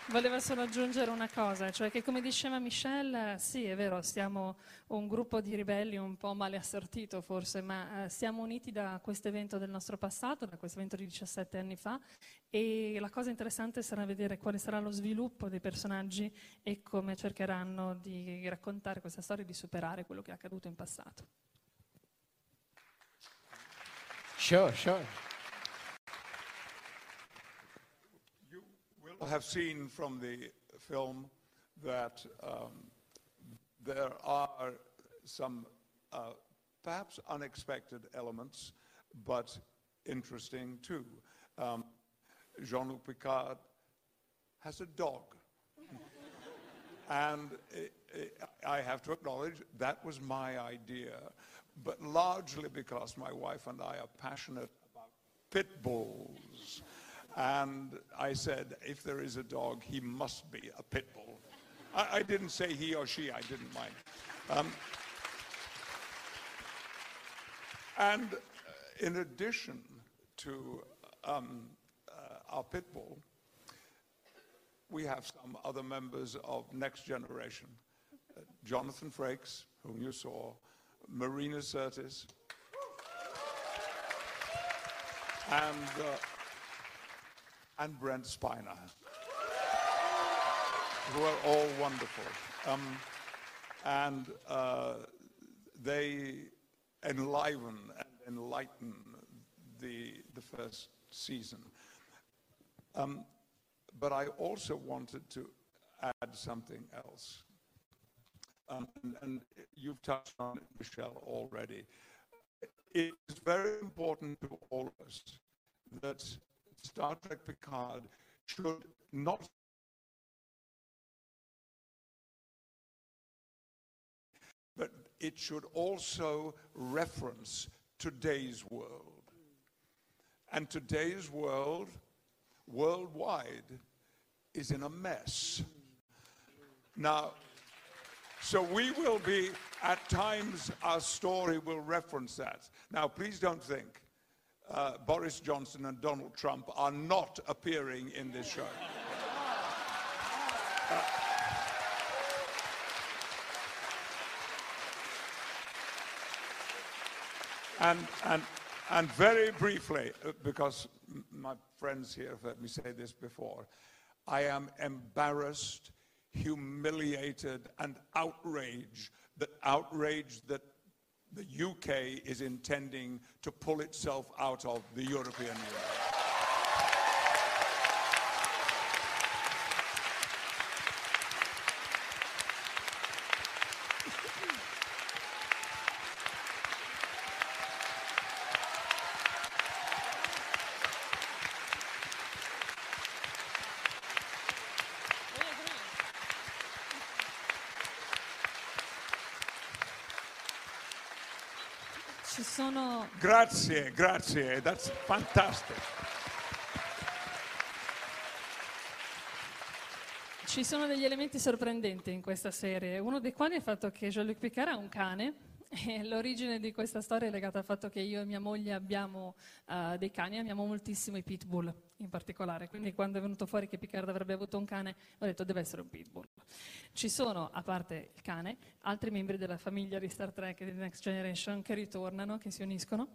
Voleva solo aggiungere una cosa, cioè che come diceva Michelle, sì è vero, siamo un gruppo di ribelli un po' male assortito forse, ma eh, siamo uniti da questo evento del nostro passato, da questo evento di 17 anni fa e la cosa interessante sarà vedere quale sarà lo sviluppo dei personaggi e come cercheranno di raccontare questa storia e di superare quello che è accaduto in passato. Sure, sure. Have seen from the film that um, there are some uh, perhaps unexpected elements, but interesting too. Um, Jean Luc Picard has a dog. and it, it, I have to acknowledge that was my idea, but largely because my wife and I are passionate about pit bulls. And I said, if there is a dog, he must be a pit bull. I, I didn't say he or she, I didn't mind. Um, and uh, in addition to um, uh, our pit bull, we have some other members of Next Generation. Uh, Jonathan Frakes, whom you saw, Marina Sirtis, and uh, and Brent Spiner, who are all wonderful. Um, and uh, they enliven and enlighten the, the first season. Um, but I also wanted to add something else. Um, and, and you've touched on it, Michelle, already. It is very important to all of us that Star Trek Picard should not but it should also reference today's world. And today's world, worldwide, is in a mess. Now, so we will be, at times, our story will reference that. Now, please don't think uh, Boris Johnson and Donald Trump are not appearing in this show. Uh, and, and, and very briefly, uh, because my friends here have heard me say this before, I am embarrassed, humiliated, and outraged that outraged that the UK is intending to pull itself out of the European Union. Grazie, grazie. That's fantastic. Ci sono degli elementi sorprendenti in questa serie, uno dei quali è il fatto che Jean-Luc Picard ha un cane e l'origine di questa storia è legata al fatto che io e mia moglie abbiamo uh, dei cani, amiamo moltissimo i pitbull in particolare, quindi quando è venuto fuori che Picard avrebbe avuto un cane ho detto deve essere un pitbull. Ci sono, a parte il cane, altri membri della famiglia di Star Trek e di Next Generation che ritornano, che si uniscono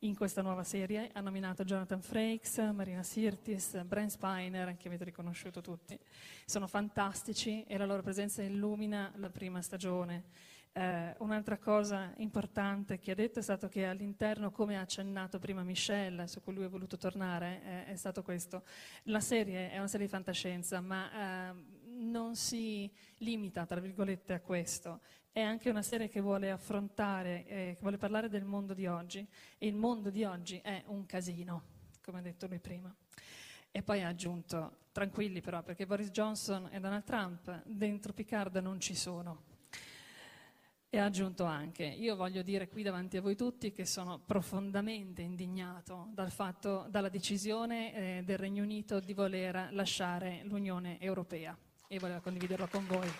in questa nuova serie. Ha nominato Jonathan Frakes, Marina Sirtis, Brent Spiner, che avete riconosciuto tutti. Sono fantastici e la loro presenza illumina la prima stagione. Eh, un'altra cosa importante che ha detto è stato che all'interno, come ha accennato prima Michelle, su cui lui ha voluto tornare, eh, è stato questo. La serie è una serie di fantascienza, ma eh, non si limita, tra virgolette, a questo. È anche una serie che vuole affrontare, eh, che vuole parlare del mondo di oggi. E il mondo di oggi è un casino, come ha detto lui prima. E poi ha aggiunto, tranquilli però, perché Boris Johnson e Donald Trump dentro Picard non ci sono. E ha aggiunto anche, io voglio dire qui davanti a voi tutti che sono profondamente indignato dal fatto, dalla decisione eh, del Regno Unito di voler lasciare l'Unione Europea e voleva condividerlo con voi.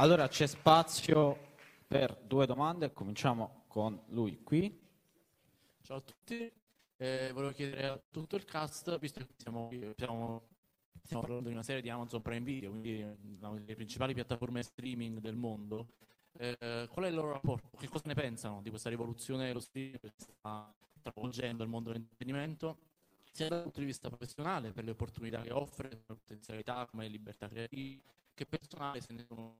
Allora c'è spazio per due domande, cominciamo con lui qui. Ciao a tutti, eh, volevo chiedere a tutto il cast, visto che siamo, siamo, stiamo parlando di una serie di Amazon Prime Video, quindi una delle principali piattaforme streaming del mondo, eh, qual è il loro rapporto? Che cosa ne pensano di questa rivoluzione dello streaming che sta travolgendo il mondo dell'intrattenimento? sia dal punto di vista professionale, per le opportunità che offre, per le potenzialità come libertà creative, che personale se ne sono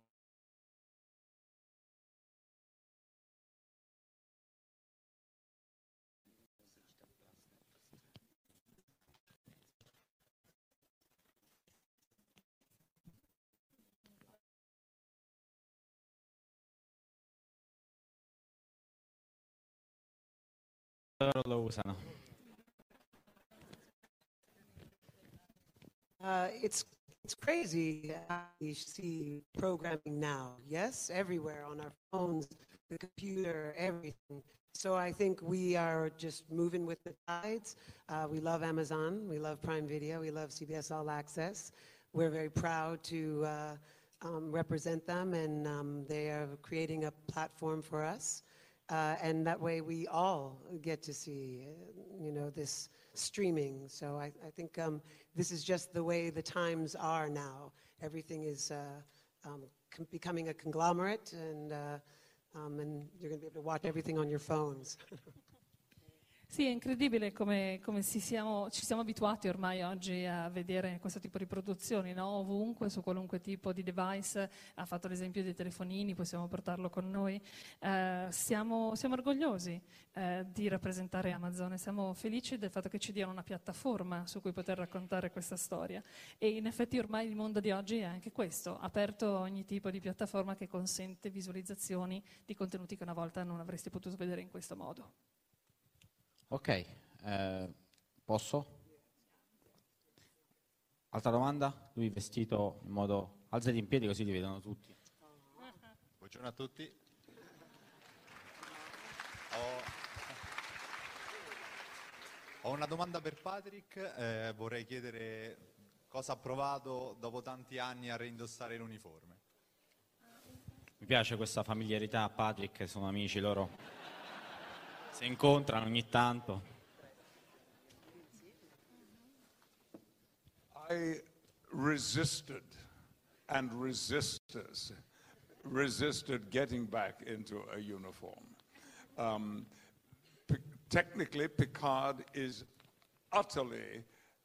Uh, it's it's crazy we see programming now. Yes, everywhere on our phones, the computer, everything. So I think we are just moving with the tides. Uh, we love Amazon, we love Prime Video, we love CBS All Access. We're very proud to uh, um, represent them, and um, they are creating a platform for us. Uh, and that way we all get to see, uh, you know, this streaming. So I, I think um, this is just the way the times are now. Everything is uh, um, com- becoming a conglomerate, and, uh, um, and you're going to be able to watch everything on your phones. Sì, è incredibile come, come siamo, ci siamo abituati ormai oggi a vedere questo tipo di produzioni, no? ovunque, su qualunque tipo di device. Ha fatto l'esempio dei telefonini, possiamo portarlo con noi. Eh, siamo, siamo, orgogliosi eh, di rappresentare Amazon e siamo felici del fatto che ci diano una piattaforma su cui poter raccontare questa storia. E in effetti ormai il mondo di oggi è anche questo, aperto a ogni tipo di piattaforma che consente visualizzazioni di contenuti che una volta non avresti potuto vedere in questo modo. Ok, eh, posso? Altra domanda? Lui vestito in modo... Alzati in piedi così li vedono tutti. Buongiorno a tutti. Ho, ho una domanda per Patrick, eh, vorrei chiedere cosa ha provato dopo tanti anni a reindossare l'uniforme. Mi piace questa familiarità a Patrick, sono amici loro. Si incontrano ogni tanto. I resisted and resistors resisted getting back into a uniform. Um, technically, Picard is utterly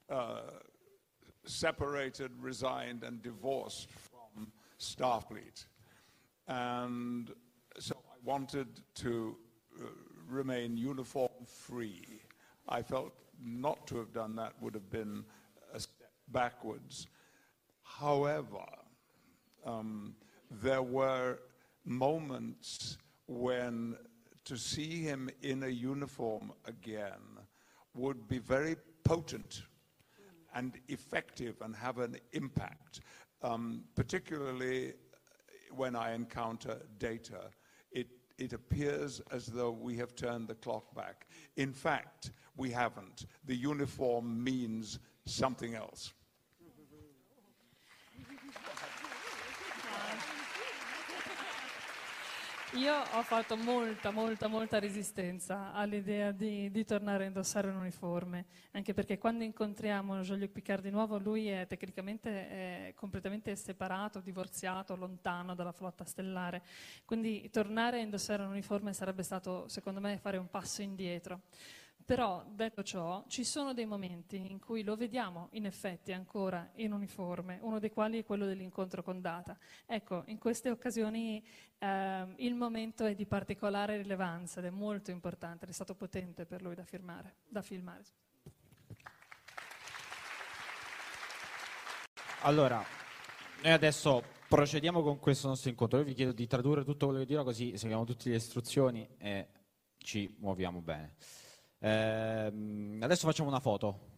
uh, separated, resigned, and divorced from Starfleet. And so I wanted to uh, remain uniform free. I felt not to have done that would have been a step backwards. However, um, there were moments when to see him in a uniform again would be very potent and effective and have an impact, um, particularly when I encounter data. It, appears as though we have turned the clock back. In fact, we haven't. The uniform means something else. Io ho fatto molta, molta, molta resistenza all'idea di, di, tornare a indossare un uniforme, anche perché quando incontriamo Jean-Luc Picard di nuovo, lui è tecnicamente è completamente separato, divorziato, lontano dalla flotta stellare. Quindi tornare a indossare un uniforme sarebbe stato, secondo me, fare un passo indietro. Però, detto ciò, ci sono dei momenti in cui lo vediamo in effetti ancora in uniforme, uno dei quali è quello dell'incontro con Data. Ecco, in queste occasioni ehm, il momento è di particolare rilevanza ed è molto importante, è stato potente per lui da, firmare, da filmare. Allora, noi adesso procediamo con questo nostro incontro. Io vi chiedo di tradurre tutto quello che dirò così seguiamo tutte le istruzioni e ci muoviamo bene. Ehm, adesso facciamo una foto.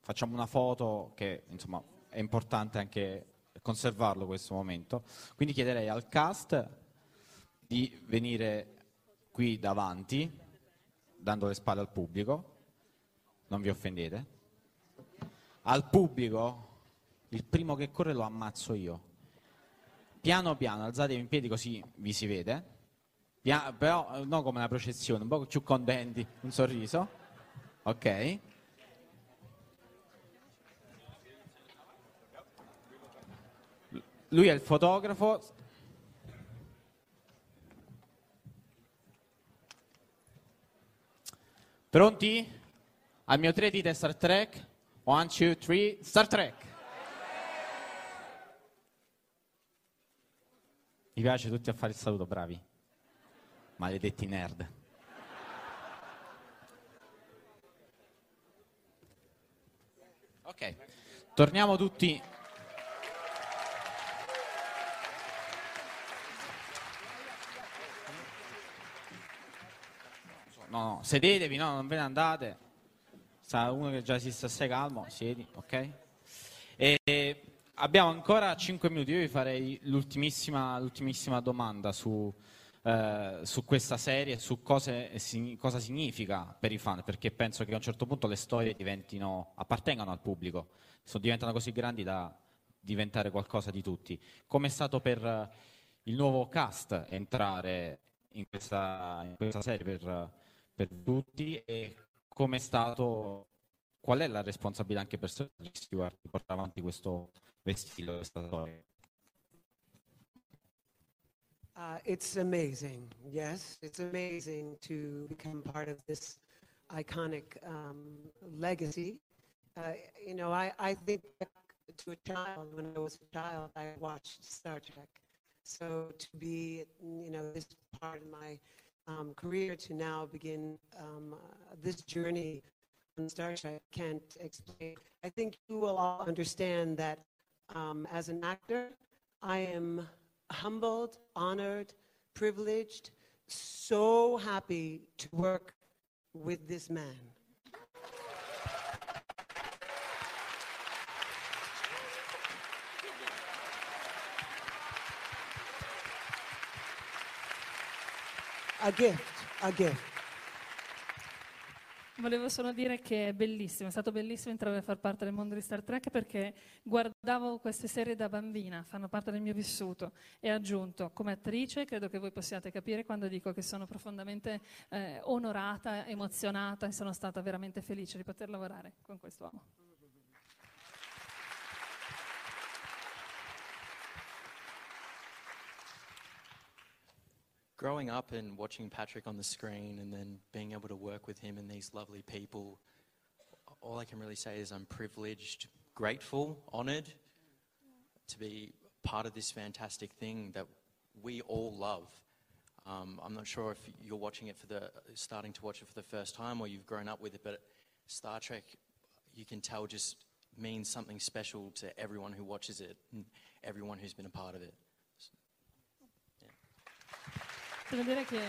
Facciamo una foto che insomma è importante anche conservarlo questo momento. Quindi chiederei al cast di venire qui davanti, dando le spalle al pubblico. Non vi offendete. Al pubblico, il primo che corre lo ammazzo io. Piano piano, alzatevi in piedi così vi si vede. Pia- però eh, non come una processione, un po' più con denti, un sorriso. Ok. Lui è il fotografo. Pronti? Al mio tre dita Star Trek. One, two, three, Star Trek. Mi piace tutti a fare il saluto, bravi. Maledetti nerd. Ok, torniamo tutti. No, no, sedetevi, no, non ve ne andate. Sta uno che già si sta stai calmo, siedi, ok? E abbiamo ancora 5 minuti, io vi farei l'ultimissima, l'ultimissima domanda su, eh, su questa serie su cose- si- cosa significa per i fan, perché penso che a un certo punto le storie diventino, appartengano al pubblico, sono- diventano così grandi da diventare qualcosa di tutti. Come è stato per eh, il nuovo cast entrare in questa, in questa serie per, per tutti e come è stato, qual è la responsabilità anche per gli steward di portare avanti questo vestito, questa storia? Uh, it's amazing, yes. It's amazing to become part of this iconic um, legacy. Uh, you know, I, I think back to a child, when I was a child, I watched Star Trek. So to be, you know, this part of my um, career to now begin um, uh, this journey on Star Trek, I can't explain. I think you will all understand that um, as an actor, I am humbled, honored, privileged, so happy to work with this man. A gift, a gift. Volevo solo dire che è bellissimo, è stato bellissimo entrare a far parte del mondo di Star Trek perché guardavo queste serie da bambina, fanno parte del mio vissuto e aggiunto come attrice credo che voi possiate capire quando dico che sono profondamente eh, onorata, emozionata e sono stata veramente felice di poter lavorare con quest'uomo. Growing up and watching Patrick on the screen and then being able to work with him and these lovely people, all I can really say is I'm privileged, grateful, honored to be part of this fantastic thing that we all love. Um, I'm not sure if you're watching it for the, starting to watch it for the first time or you've grown up with it, but Star Trek, you can tell, just means something special to everyone who watches it and everyone who's been a part of it. Devo dire che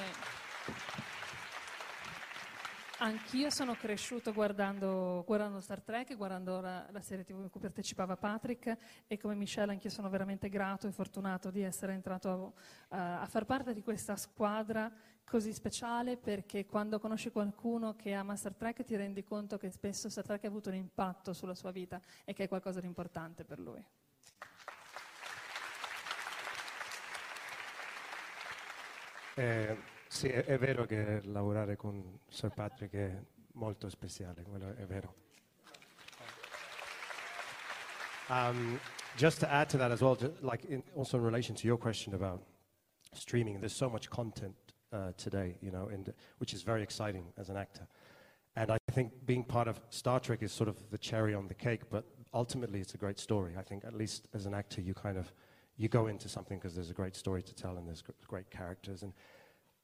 anch'io sono cresciuto guardando, guardando Star Trek, guardando la, la serie TV in cui partecipava Patrick e come Michelle anch'io sono veramente grato e fortunato di essere entrato a, a far parte di questa squadra così speciale perché quando conosci qualcuno che ama Star Trek ti rendi conto che spesso Star Trek ha avuto un impatto sulla sua vita e che è qualcosa di importante per lui. Eh, sì, è, è vero che lavorare con Sir Patrick è molto speciale, quello è vero. Um, just to add to that as well, ju- like in, also in relation to your question about streaming, there's so much content uh, today, you know, and, which is very exciting as an actor. And I think being part of Star Trek is sort of the cherry on the cake, but ultimately it's a great story. I think at least as an actor, you kind of you go into something because there's a great story to tell and there's great characters and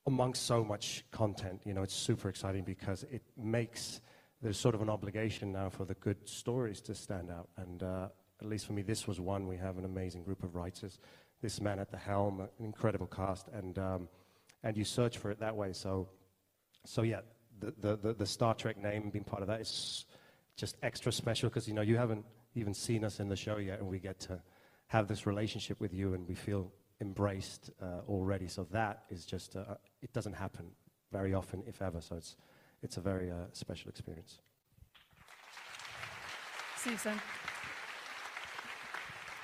amongst so much content, you know, it's super exciting because it makes there's sort of an obligation now for the good stories to stand out. And uh, at least for me, this was one. We have an amazing group of writers. This man at the helm, an incredible cast, and um, and you search for it that way. So, so yeah, the the, the, the Star Trek name being part of that is just extra special because you know you haven't even seen us in the show yet, and we get to have this relationship with you, and we feel embraced uh, already. So that is just uh, it doesn't happen very often, if ever. So it's it's a very uh, special experience. Sì, San-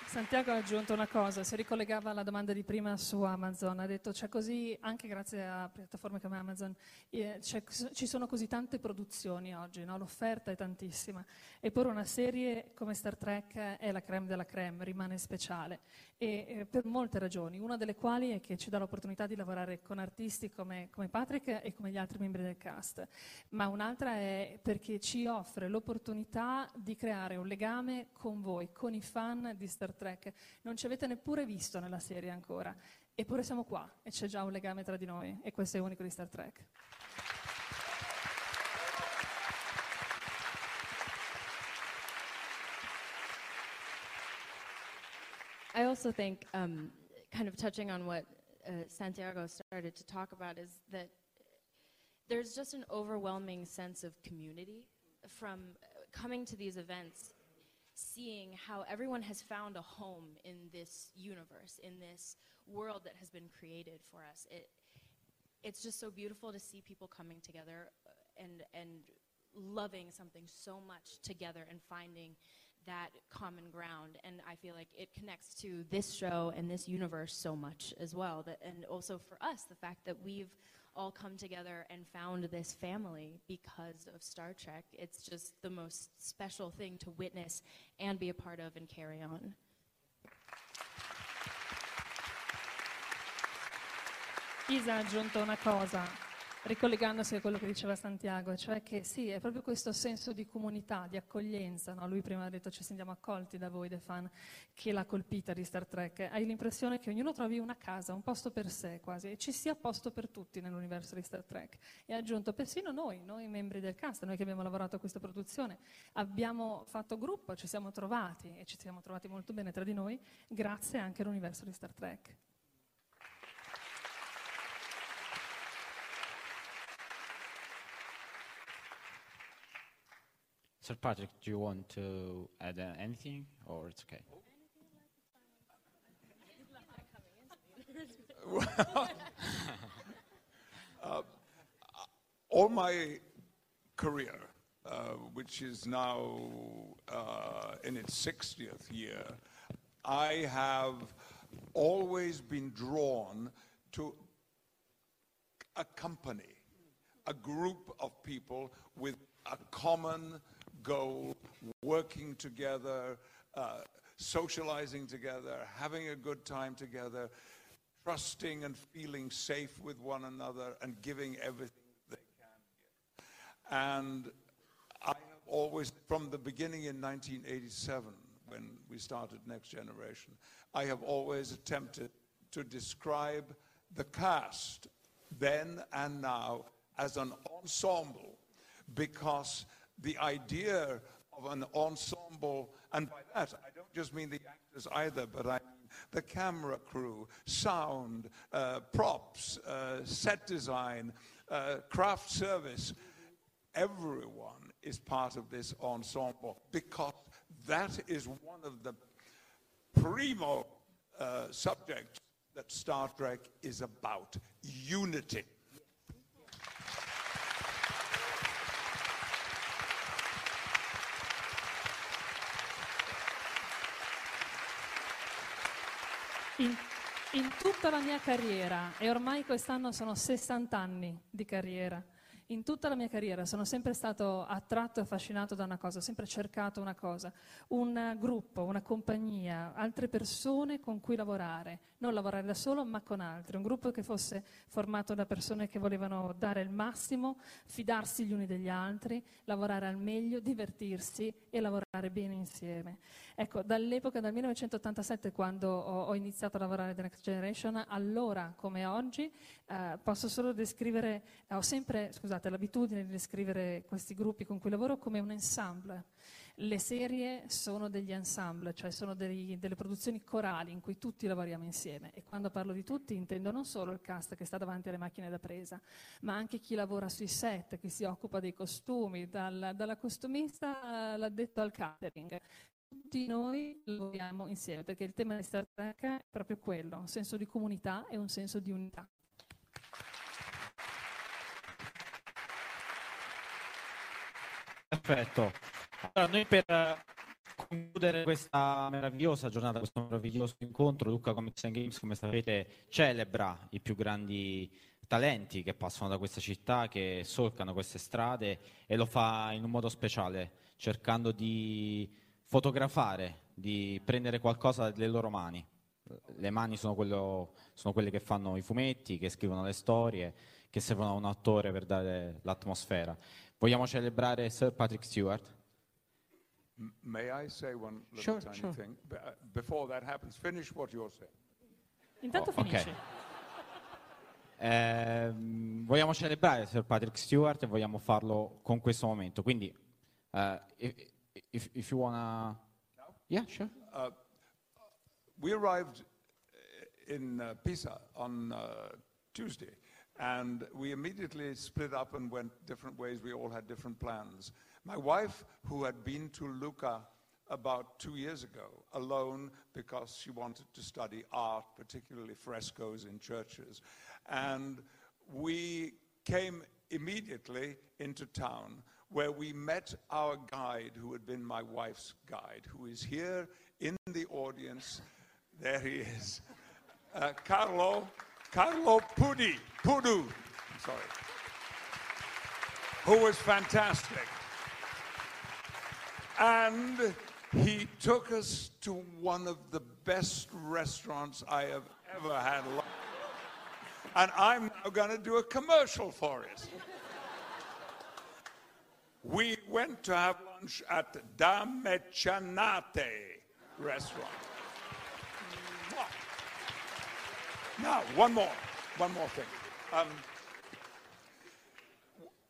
Santiago ha aggiunto una cosa, si ricollegava alla domanda di prima su Amazon, ha detto c'è così, anche grazie a piattaforme come Amazon, eh, ci sono così tante produzioni oggi, no? l'offerta è tantissima, eppure una serie come Star Trek è la creme della creme, rimane speciale e eh, per molte ragioni, una delle quali è che ci dà l'opportunità di lavorare con artisti come, come Patrick e come gli altri membri del cast, ma un'altra è perché ci offre l'opportunità di creare un legame con voi, con i fan di Star Trek. Non ci avete neppure visto nella serie ancora, eppure siamo qua e c'è già un legame tra di noi e questo è unico di Star Trek. I also think, um, kind of touching on what uh, Santiago started to talk about, is that there's just an overwhelming sense of community from coming to these events, seeing how everyone has found a home in this universe, in this world that has been created for us. It, it's just so beautiful to see people coming together uh, and, and loving something so much together and finding that common ground and i feel like it connects to this show and this universe so much as well that, and also for us the fact that we've all come together and found this family because of star trek. It's just the most special thing to witness and be a part of and carry on. Aggiunto una cosa, ricollegandosi a quello che diceva Santiago, cioè che sì, è proprio questo senso di comunità, di accoglienza, no? lui prima ha detto ci sentiamo accolti da voi, dei fan, che l'ha colpita di Star Trek. Hai l'impressione che ognuno trovi una casa, un posto per sé quasi, e ci sia posto per tutti nell'universo di Star Trek. E ha aggiunto persino noi, noi membri del cast, noi che abbiamo lavorato a questa produzione, abbiamo fatto gruppo, ci siamo trovati e ci siamo trovati molto bene tra di noi, grazie anche all'universo di Star Trek. Sir Patrick, do you want to add uh, anything, or it's okay? Uh, all my career, uh, which is now uh, in its 60th year, I have always been drawn to a company, a group of people with a common goal, working together, uh, socializing together, having a good time together, trusting and feeling safe with one another, and giving everything they can. And I have always, from the beginning in 1987, when we started Next Generation, I have always attempted to describe the cast then and now as an ensemble because the idea of an ensemble, and by that I don't just mean the actors either, but I mean the camera crew, sound, uh, props, uh, set design, uh, craft service, everyone is part of this ensemble because that is one of the primo uh, subjects that Star Trek is about unity. In, in tutta la mia carriera, e ormai quest'anno sono 60 anni di carriera, In tutta la mia carriera sono sempre stato attratto e affascinato da una cosa, ho sempre cercato una cosa, un gruppo, una compagnia, altre persone con cui lavorare, non lavorare da solo ma con altri, un gruppo che fosse formato da persone che volevano dare il massimo, fidarsi gli uni degli altri, lavorare al meglio, divertirsi e lavorare bene insieme. Ecco, dall'epoca, dal 1987, quando ho, ho iniziato a lavorare The Next Generation, allora come oggi, eh, posso solo descrivere, ho sempre, scusate, l'abitudine di descrivere questi gruppi con cui lavoro come un ensemble. Le serie sono degli ensemble, cioè sono dei, delle produzioni corali in cui tutti lavoriamo insieme. E quando parlo di tutti intendo non solo il cast che sta davanti alle macchine da presa, ma anche chi lavora sui set, chi si occupa dei costumi, dal, dalla costumista all'addetto al catering. Tutti noi lavoriamo insieme perché il tema di Star Trek è proprio quello, un senso di comunità e un senso di unità. Perfetto. Allora, noi per eh, concludere questa meravigliosa giornata, questo meraviglioso incontro, Lucca Comics and Games, come sapete, celebra i più grandi talenti che passano da questa città, che solcano queste strade e lo fa in un modo speciale, cercando di fotografare, di prendere qualcosa dalle loro mani. Le mani sono, quello, sono quelle che fanno i fumetti, che scrivono le storie, che servono a un attore per dare l'atmosfera. Vogliamo celebrare Sir Patrick Stewart? M- May I say one little Sure, tiny sure. thing? B- uh, before that happens, finish what you're saying. Intanto Oh, ok. finisci. Ehm, vogliamo celebrare Sir Patrick Stewart e vogliamo farlo con questo momento. Quindi, eh, if, if, if you wanna... Yeah, sure. Uh, we arrived uh, in uh, Pisa on uh, Tuesday, and we immediately split up and went different ways. We all had different plans. My wife, who had been to Lucca about two years ago, alone because she wanted to study art, particularly frescoes in churches, and we came immediately into town where we met our guide, who had been my wife's guide, who is here in the audience. There he is. Uh, Carlo, Carlo Pudi, Pudu, sorry, who was fantastic. And he took us to one of the best restaurants I have ever had. And I'm now going to do a commercial for it. We went to have lunch at Da Mecenate restaurant. Now, one more, one more thing. Um,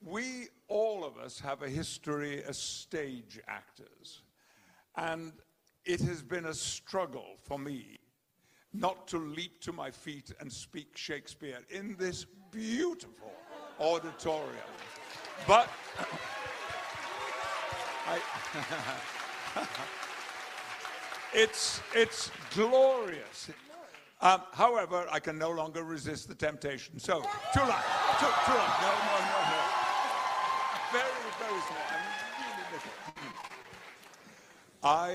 we, all of us, have a history as stage actors. And it has been a struggle for me not to leap to my feet and speak Shakespeare in this beautiful auditorium. But I, it's, it's glorious. Um, however, I can no longer resist the temptation. So, too long, too, too no, no, no. Very, small. I mean, really little. I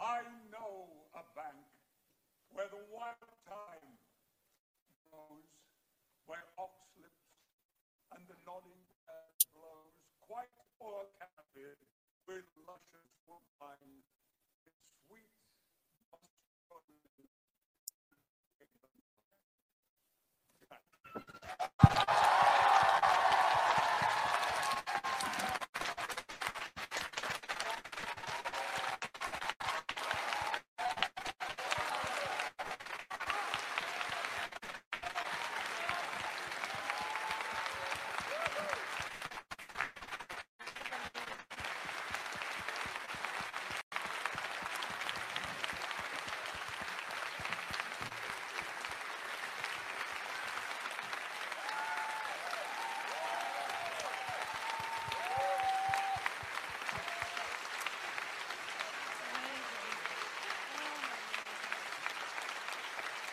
I know a bank where the wild thyme grows, where ox oxlips and the nodding air blows, quite o'ercanopy with luscious woodbine,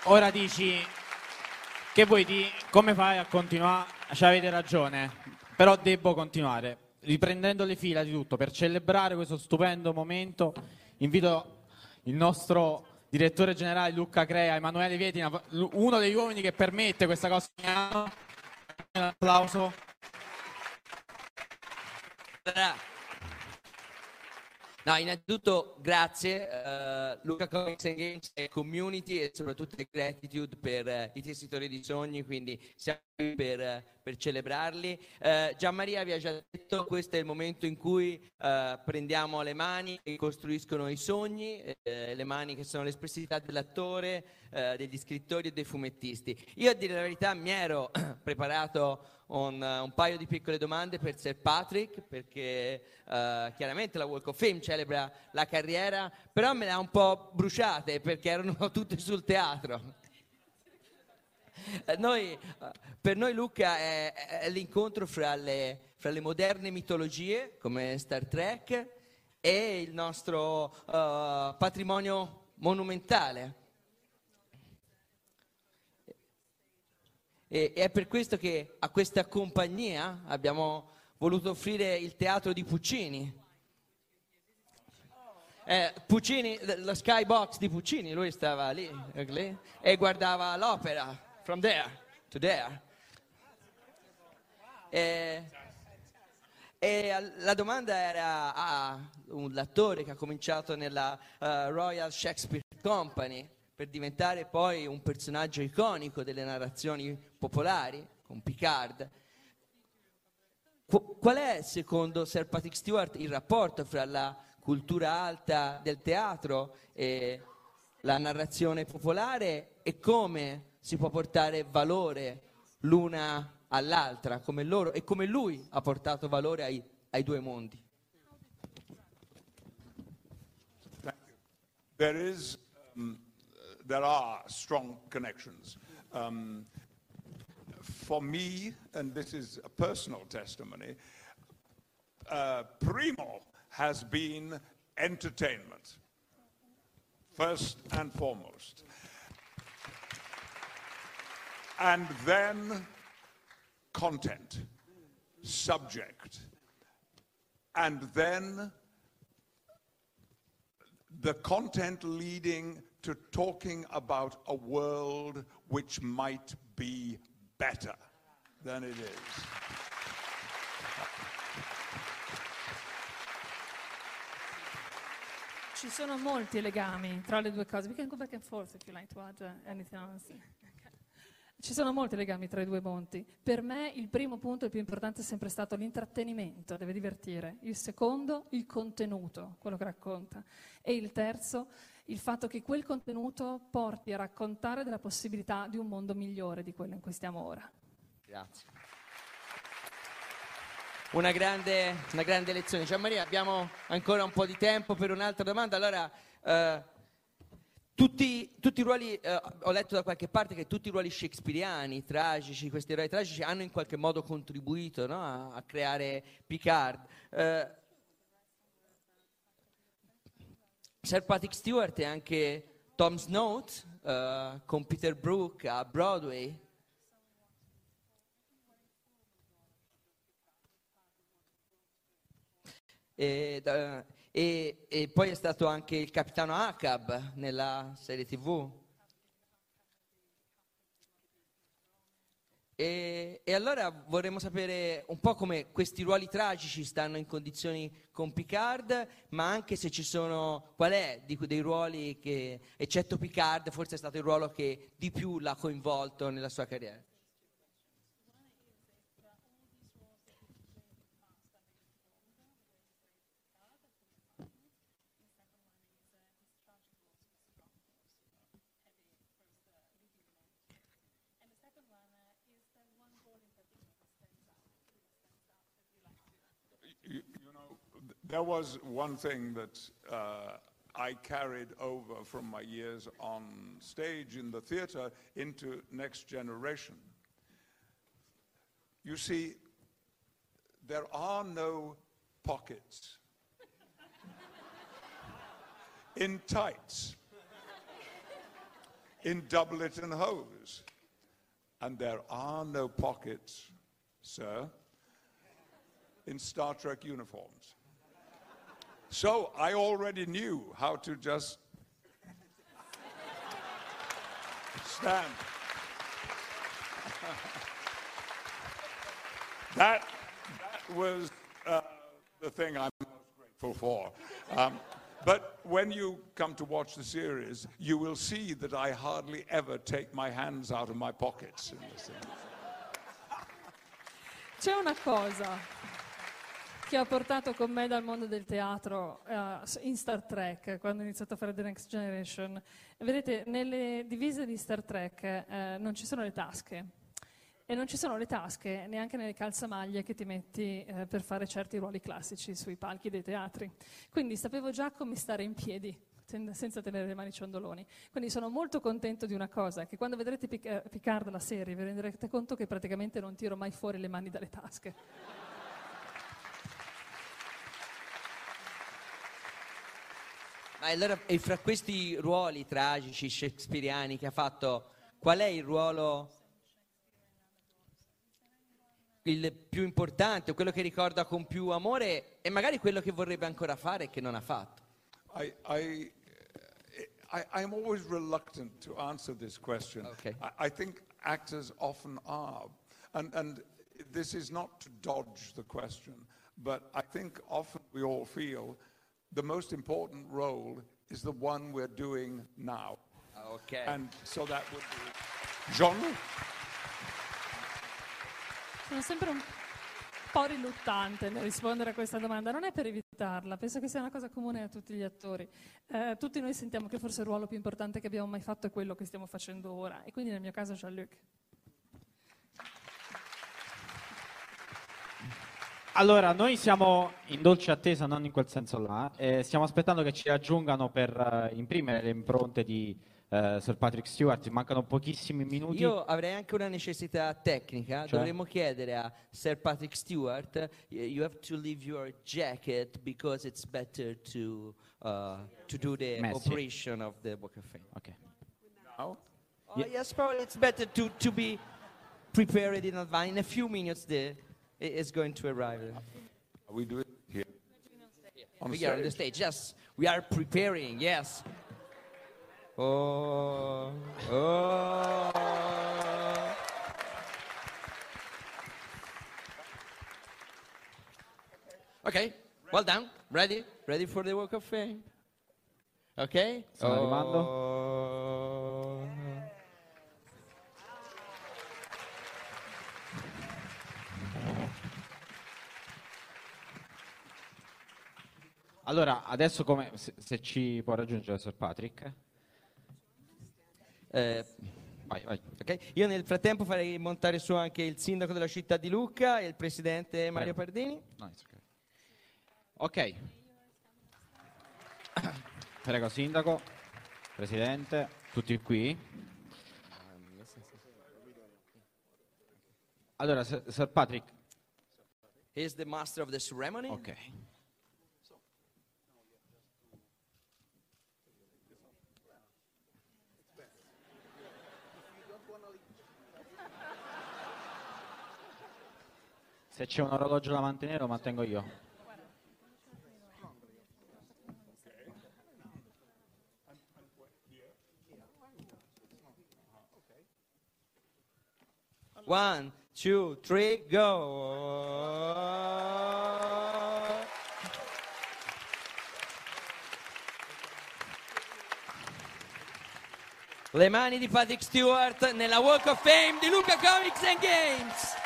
Ora dici che vuoi di come fai a continuare? Ci avete ragione, però devo continuare. Riprendendo le fila di tutto, per celebrare questo stupendo momento, invito il nostro direttore generale Luca Crea, Emanuele Vietina, uno degli uomini che permette questa cosa. Un applauso. No, innanzitutto grazie uh, Luca Comics and Games e Community e soprattutto Gratitude per uh, i tessitori di sogni, quindi siamo qui per, uh, per celebrarli. Gian Maria vi ha già detto, questo è il momento in cui prendiamo le mani che costruiscono i sogni, le mani che sono l'espressività dell'attore, degli scrittori e dei fumettisti. Io a dire la verità mi ero preparato un, un, paio di piccole domande per Sir Patrick, perché uh, chiaramente la Walk of Fame celebra la carriera, però me le ha un po' bruciate perché erano tutte sul teatro. Eh, noi, per noi Luca è, è l'incontro fra le, fra le, moderne mitologie come Star Trek e il nostro uh, patrimonio monumentale. E, è per questo che a questa compagnia abbiamo voluto offrire il teatro di Puccini. Eh, Puccini, lo skybox di Puccini, lui stava lì, lì e guardava l'opera, from there to there. E, e la domanda era a un attore che ha cominciato nella uh, Royal Shakespeare Company per diventare poi un personaggio iconico delle narrazioni popolari, con Picard. Qu- qual è, secondo Sir Patrick Stewart, il rapporto fra la cultura alta del teatro e la narrazione popolare e come si può portare valore l'una all'altra, come loro, e come lui ha portato valore ai, ai due mondi? There is um, there are strong connections. Um, for me, and this is a personal testimony, uh, Primo has been entertainment, first and foremost. And then content, subject, and then the content leading to talking about a world which might be better than it is. Ci sono molti legami tra le due cose. We can go back and forth if you like to add anything else. Ci sono molti legami tra i due monti. Per me il primo punto, il più importante, è sempre stato l'intrattenimento, deve divertire. Il secondo, il contenuto, quello che racconta. E il terzo, il fatto che quel contenuto porti a raccontare della possibilità di un mondo migliore di quello in cui stiamo ora. Grazie. Una grande, una grande lezione. Gian Maria, abbiamo ancora un po' di tempo per un'altra domanda. Allora, eh, tutti, tutti, i ruoli, eh, ho letto da qualche parte che tutti i ruoli shakespeariani, tragici, questi eroi tragici, hanno in qualche modo contribuito no, a, a, creare Picard. Eh, Sir Patrick Stewart e anche Tom Snout uh, con Peter Brook a Broadway. E, e, e, poi è stato anche il capitano Acab nella serie tv. E, e, allora vorremmo sapere un po' come questi ruoli tragici stanno in condizioni con Picard, ma anche se ci sono, qual è di, dei ruoli che, eccetto Picard, forse è stato il ruolo che di più l'ha coinvolto nella sua carriera. There was one thing that uh, I carried over from my years on stage in the theater into Next Generation. You see, there are no pockets in tights, in doublet and hose, and there are no pockets, sir, in Star Trek uniforms. So I already knew how to just stand. that, that was uh, the thing I'm most grateful for. Um, but when you come to watch the series, you will see that I hardly ever take my hands out of my pockets in this thing. C'è una cosa che ho portato con me dal mondo del teatro eh, in Star Trek, quando ho iniziato a fare The Next Generation. Vedete, nelle divise di Star Trek eh, non ci sono le tasche. E non ci sono le tasche neanche nelle calzamaglie che ti metti eh, per fare certi ruoli classici sui palchi dei teatri. Quindi sapevo già come stare in piedi sen- senza tenere le mani ciondoloni. Quindi sono molto contento di una cosa, che quando vedrete Pic- Picard la serie vi renderete conto che praticamente non tiro mai fuori le mani dalle tasche. Ma allora, e fra questi ruoli tragici, shakespeariani che ha fatto, qual è il ruolo il più importante, quello che ricorda con più amore e magari quello che vorrebbe ancora fare e che non ha fatto? I, I, I, I'm always reluctant to answer this question. Okay. I, I think actors often are. And, and this is not to dodge the question, but I think often we all feel the most important role is the one we're doing now. Okay. And so that would be John. Sono sempre un po' riluttante nel rispondere a questa domanda, non è per evitarla, penso che sia una cosa comune a tutti gli attori. Eh, tutti noi sentiamo che forse il ruolo più importante che abbiamo mai fatto è quello che stiamo facendo ora, e quindi nel mio caso Jean-Luc. Allora, noi siamo in dolce attesa, non in quel senso là, e stiamo aspettando che ci raggiungano per eh, imprimere le impronte di eh, Sir Patrick Stewart. Mancano pochissimi minuti. Io avrei anche una necessità tecnica, Cioè? dovremmo chiedere a Sir Patrick Stewart, y- you have to leave your jacket because it's better to, uh, to do the Messi. operation of the Walk of Fame. Okay. Now? Oh, yes, probably it's better to, to be prepared in advance. In a few minutes, the, it is going to arrive. Are We do it here. On we are on the stage. Yes, we are preparing. Yes. Oh, oh. Okay, well done. Ready? Ready for the Walk of Fame? Okay? Stanno arrivando. Oh. Allora, adesso come, se, se ci può raggiungere Sir Patrick. Eh, vai, vai. ok. Io nel frattempo farei montare su anche il sindaco della città di Lucca e il presidente Mario Prego. Pardini. No, okay. Ok. Prego, sindaco, presidente, tutti qui. Allora, Sir Sir Patrick, He's the master of the ceremony. ok. Se c'è un orologio da mantenere lo mantengo io. One, two, three, go. Le mani di Patrick Stewart nella Walk of Fame di Luca Comics and Games.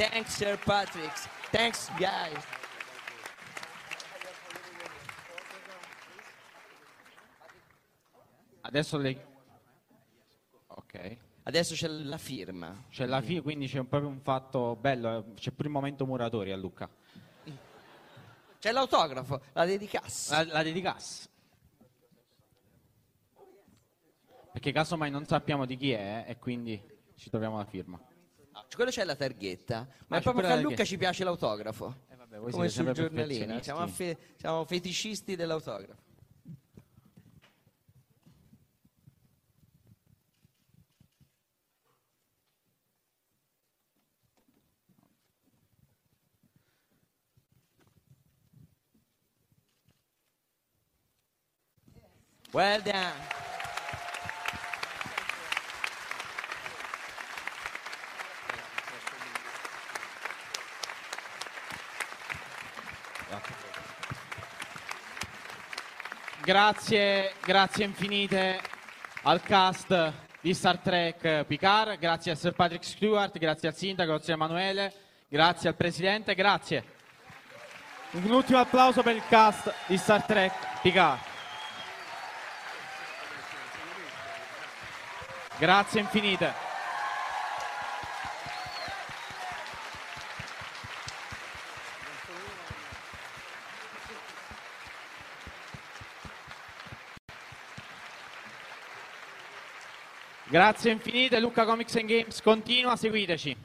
Thanks, Sir Patrick. Thanks, guys. Adesso le... Ok. Adesso c'è la firma. C'è la fine, quindi c'è un- proprio un fatto bello, eh, c'è pure il momento muratori a Lucca. C'è l'autografo, la dedicassi. La, la dedicassi. Perché casomai non sappiamo di chi è eh, e quindi ci troviamo la firma. Quello c'è la targhetta, ma Ah, è proprio che a Luca ci piace l'autografo. voi Come sul giornalino, perfezionisti. siamo, fe- siamo feticisti dell'autografo. Well done. Grazie, grazie infinite al cast di Star Trek Picard, grazie a Sir Patrick Stewart, grazie al sindaco, grazie a Emanuele, grazie al presidente, grazie. Un ultimo applauso per il cast di Star Trek Picard. Grazie infinite. Grazie infinite, Lucca Comics and Games continua, seguiteci.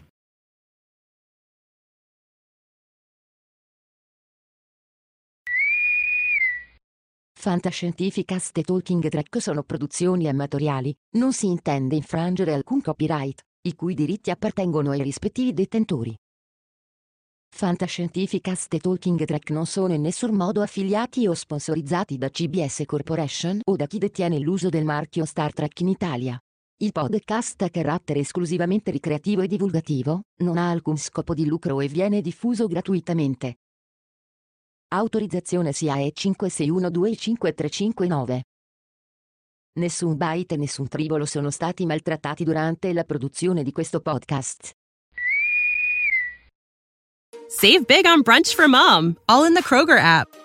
Fantascientificast e Talking Track sono produzioni amatoriali, non si intende infrangere alcun copyright, i cui diritti appartengono ai rispettivi detentori. Fantascientificast e Talking Track non sono in nessun modo affiliati o sponsorizzati da CBS Corporation o da chi detiene l'uso del marchio Star Trek in Italia. Il podcast ha carattere esclusivamente ricreativo e divulgativo, non ha alcun scopo di lucro e viene diffuso gratuitamente. Autorizzazione SIAE 56125359. Nessun byte e nessun tribolo sono stati maltrattati durante la produzione di questo podcast. Save big on brunch for mom, all in the Kroger app.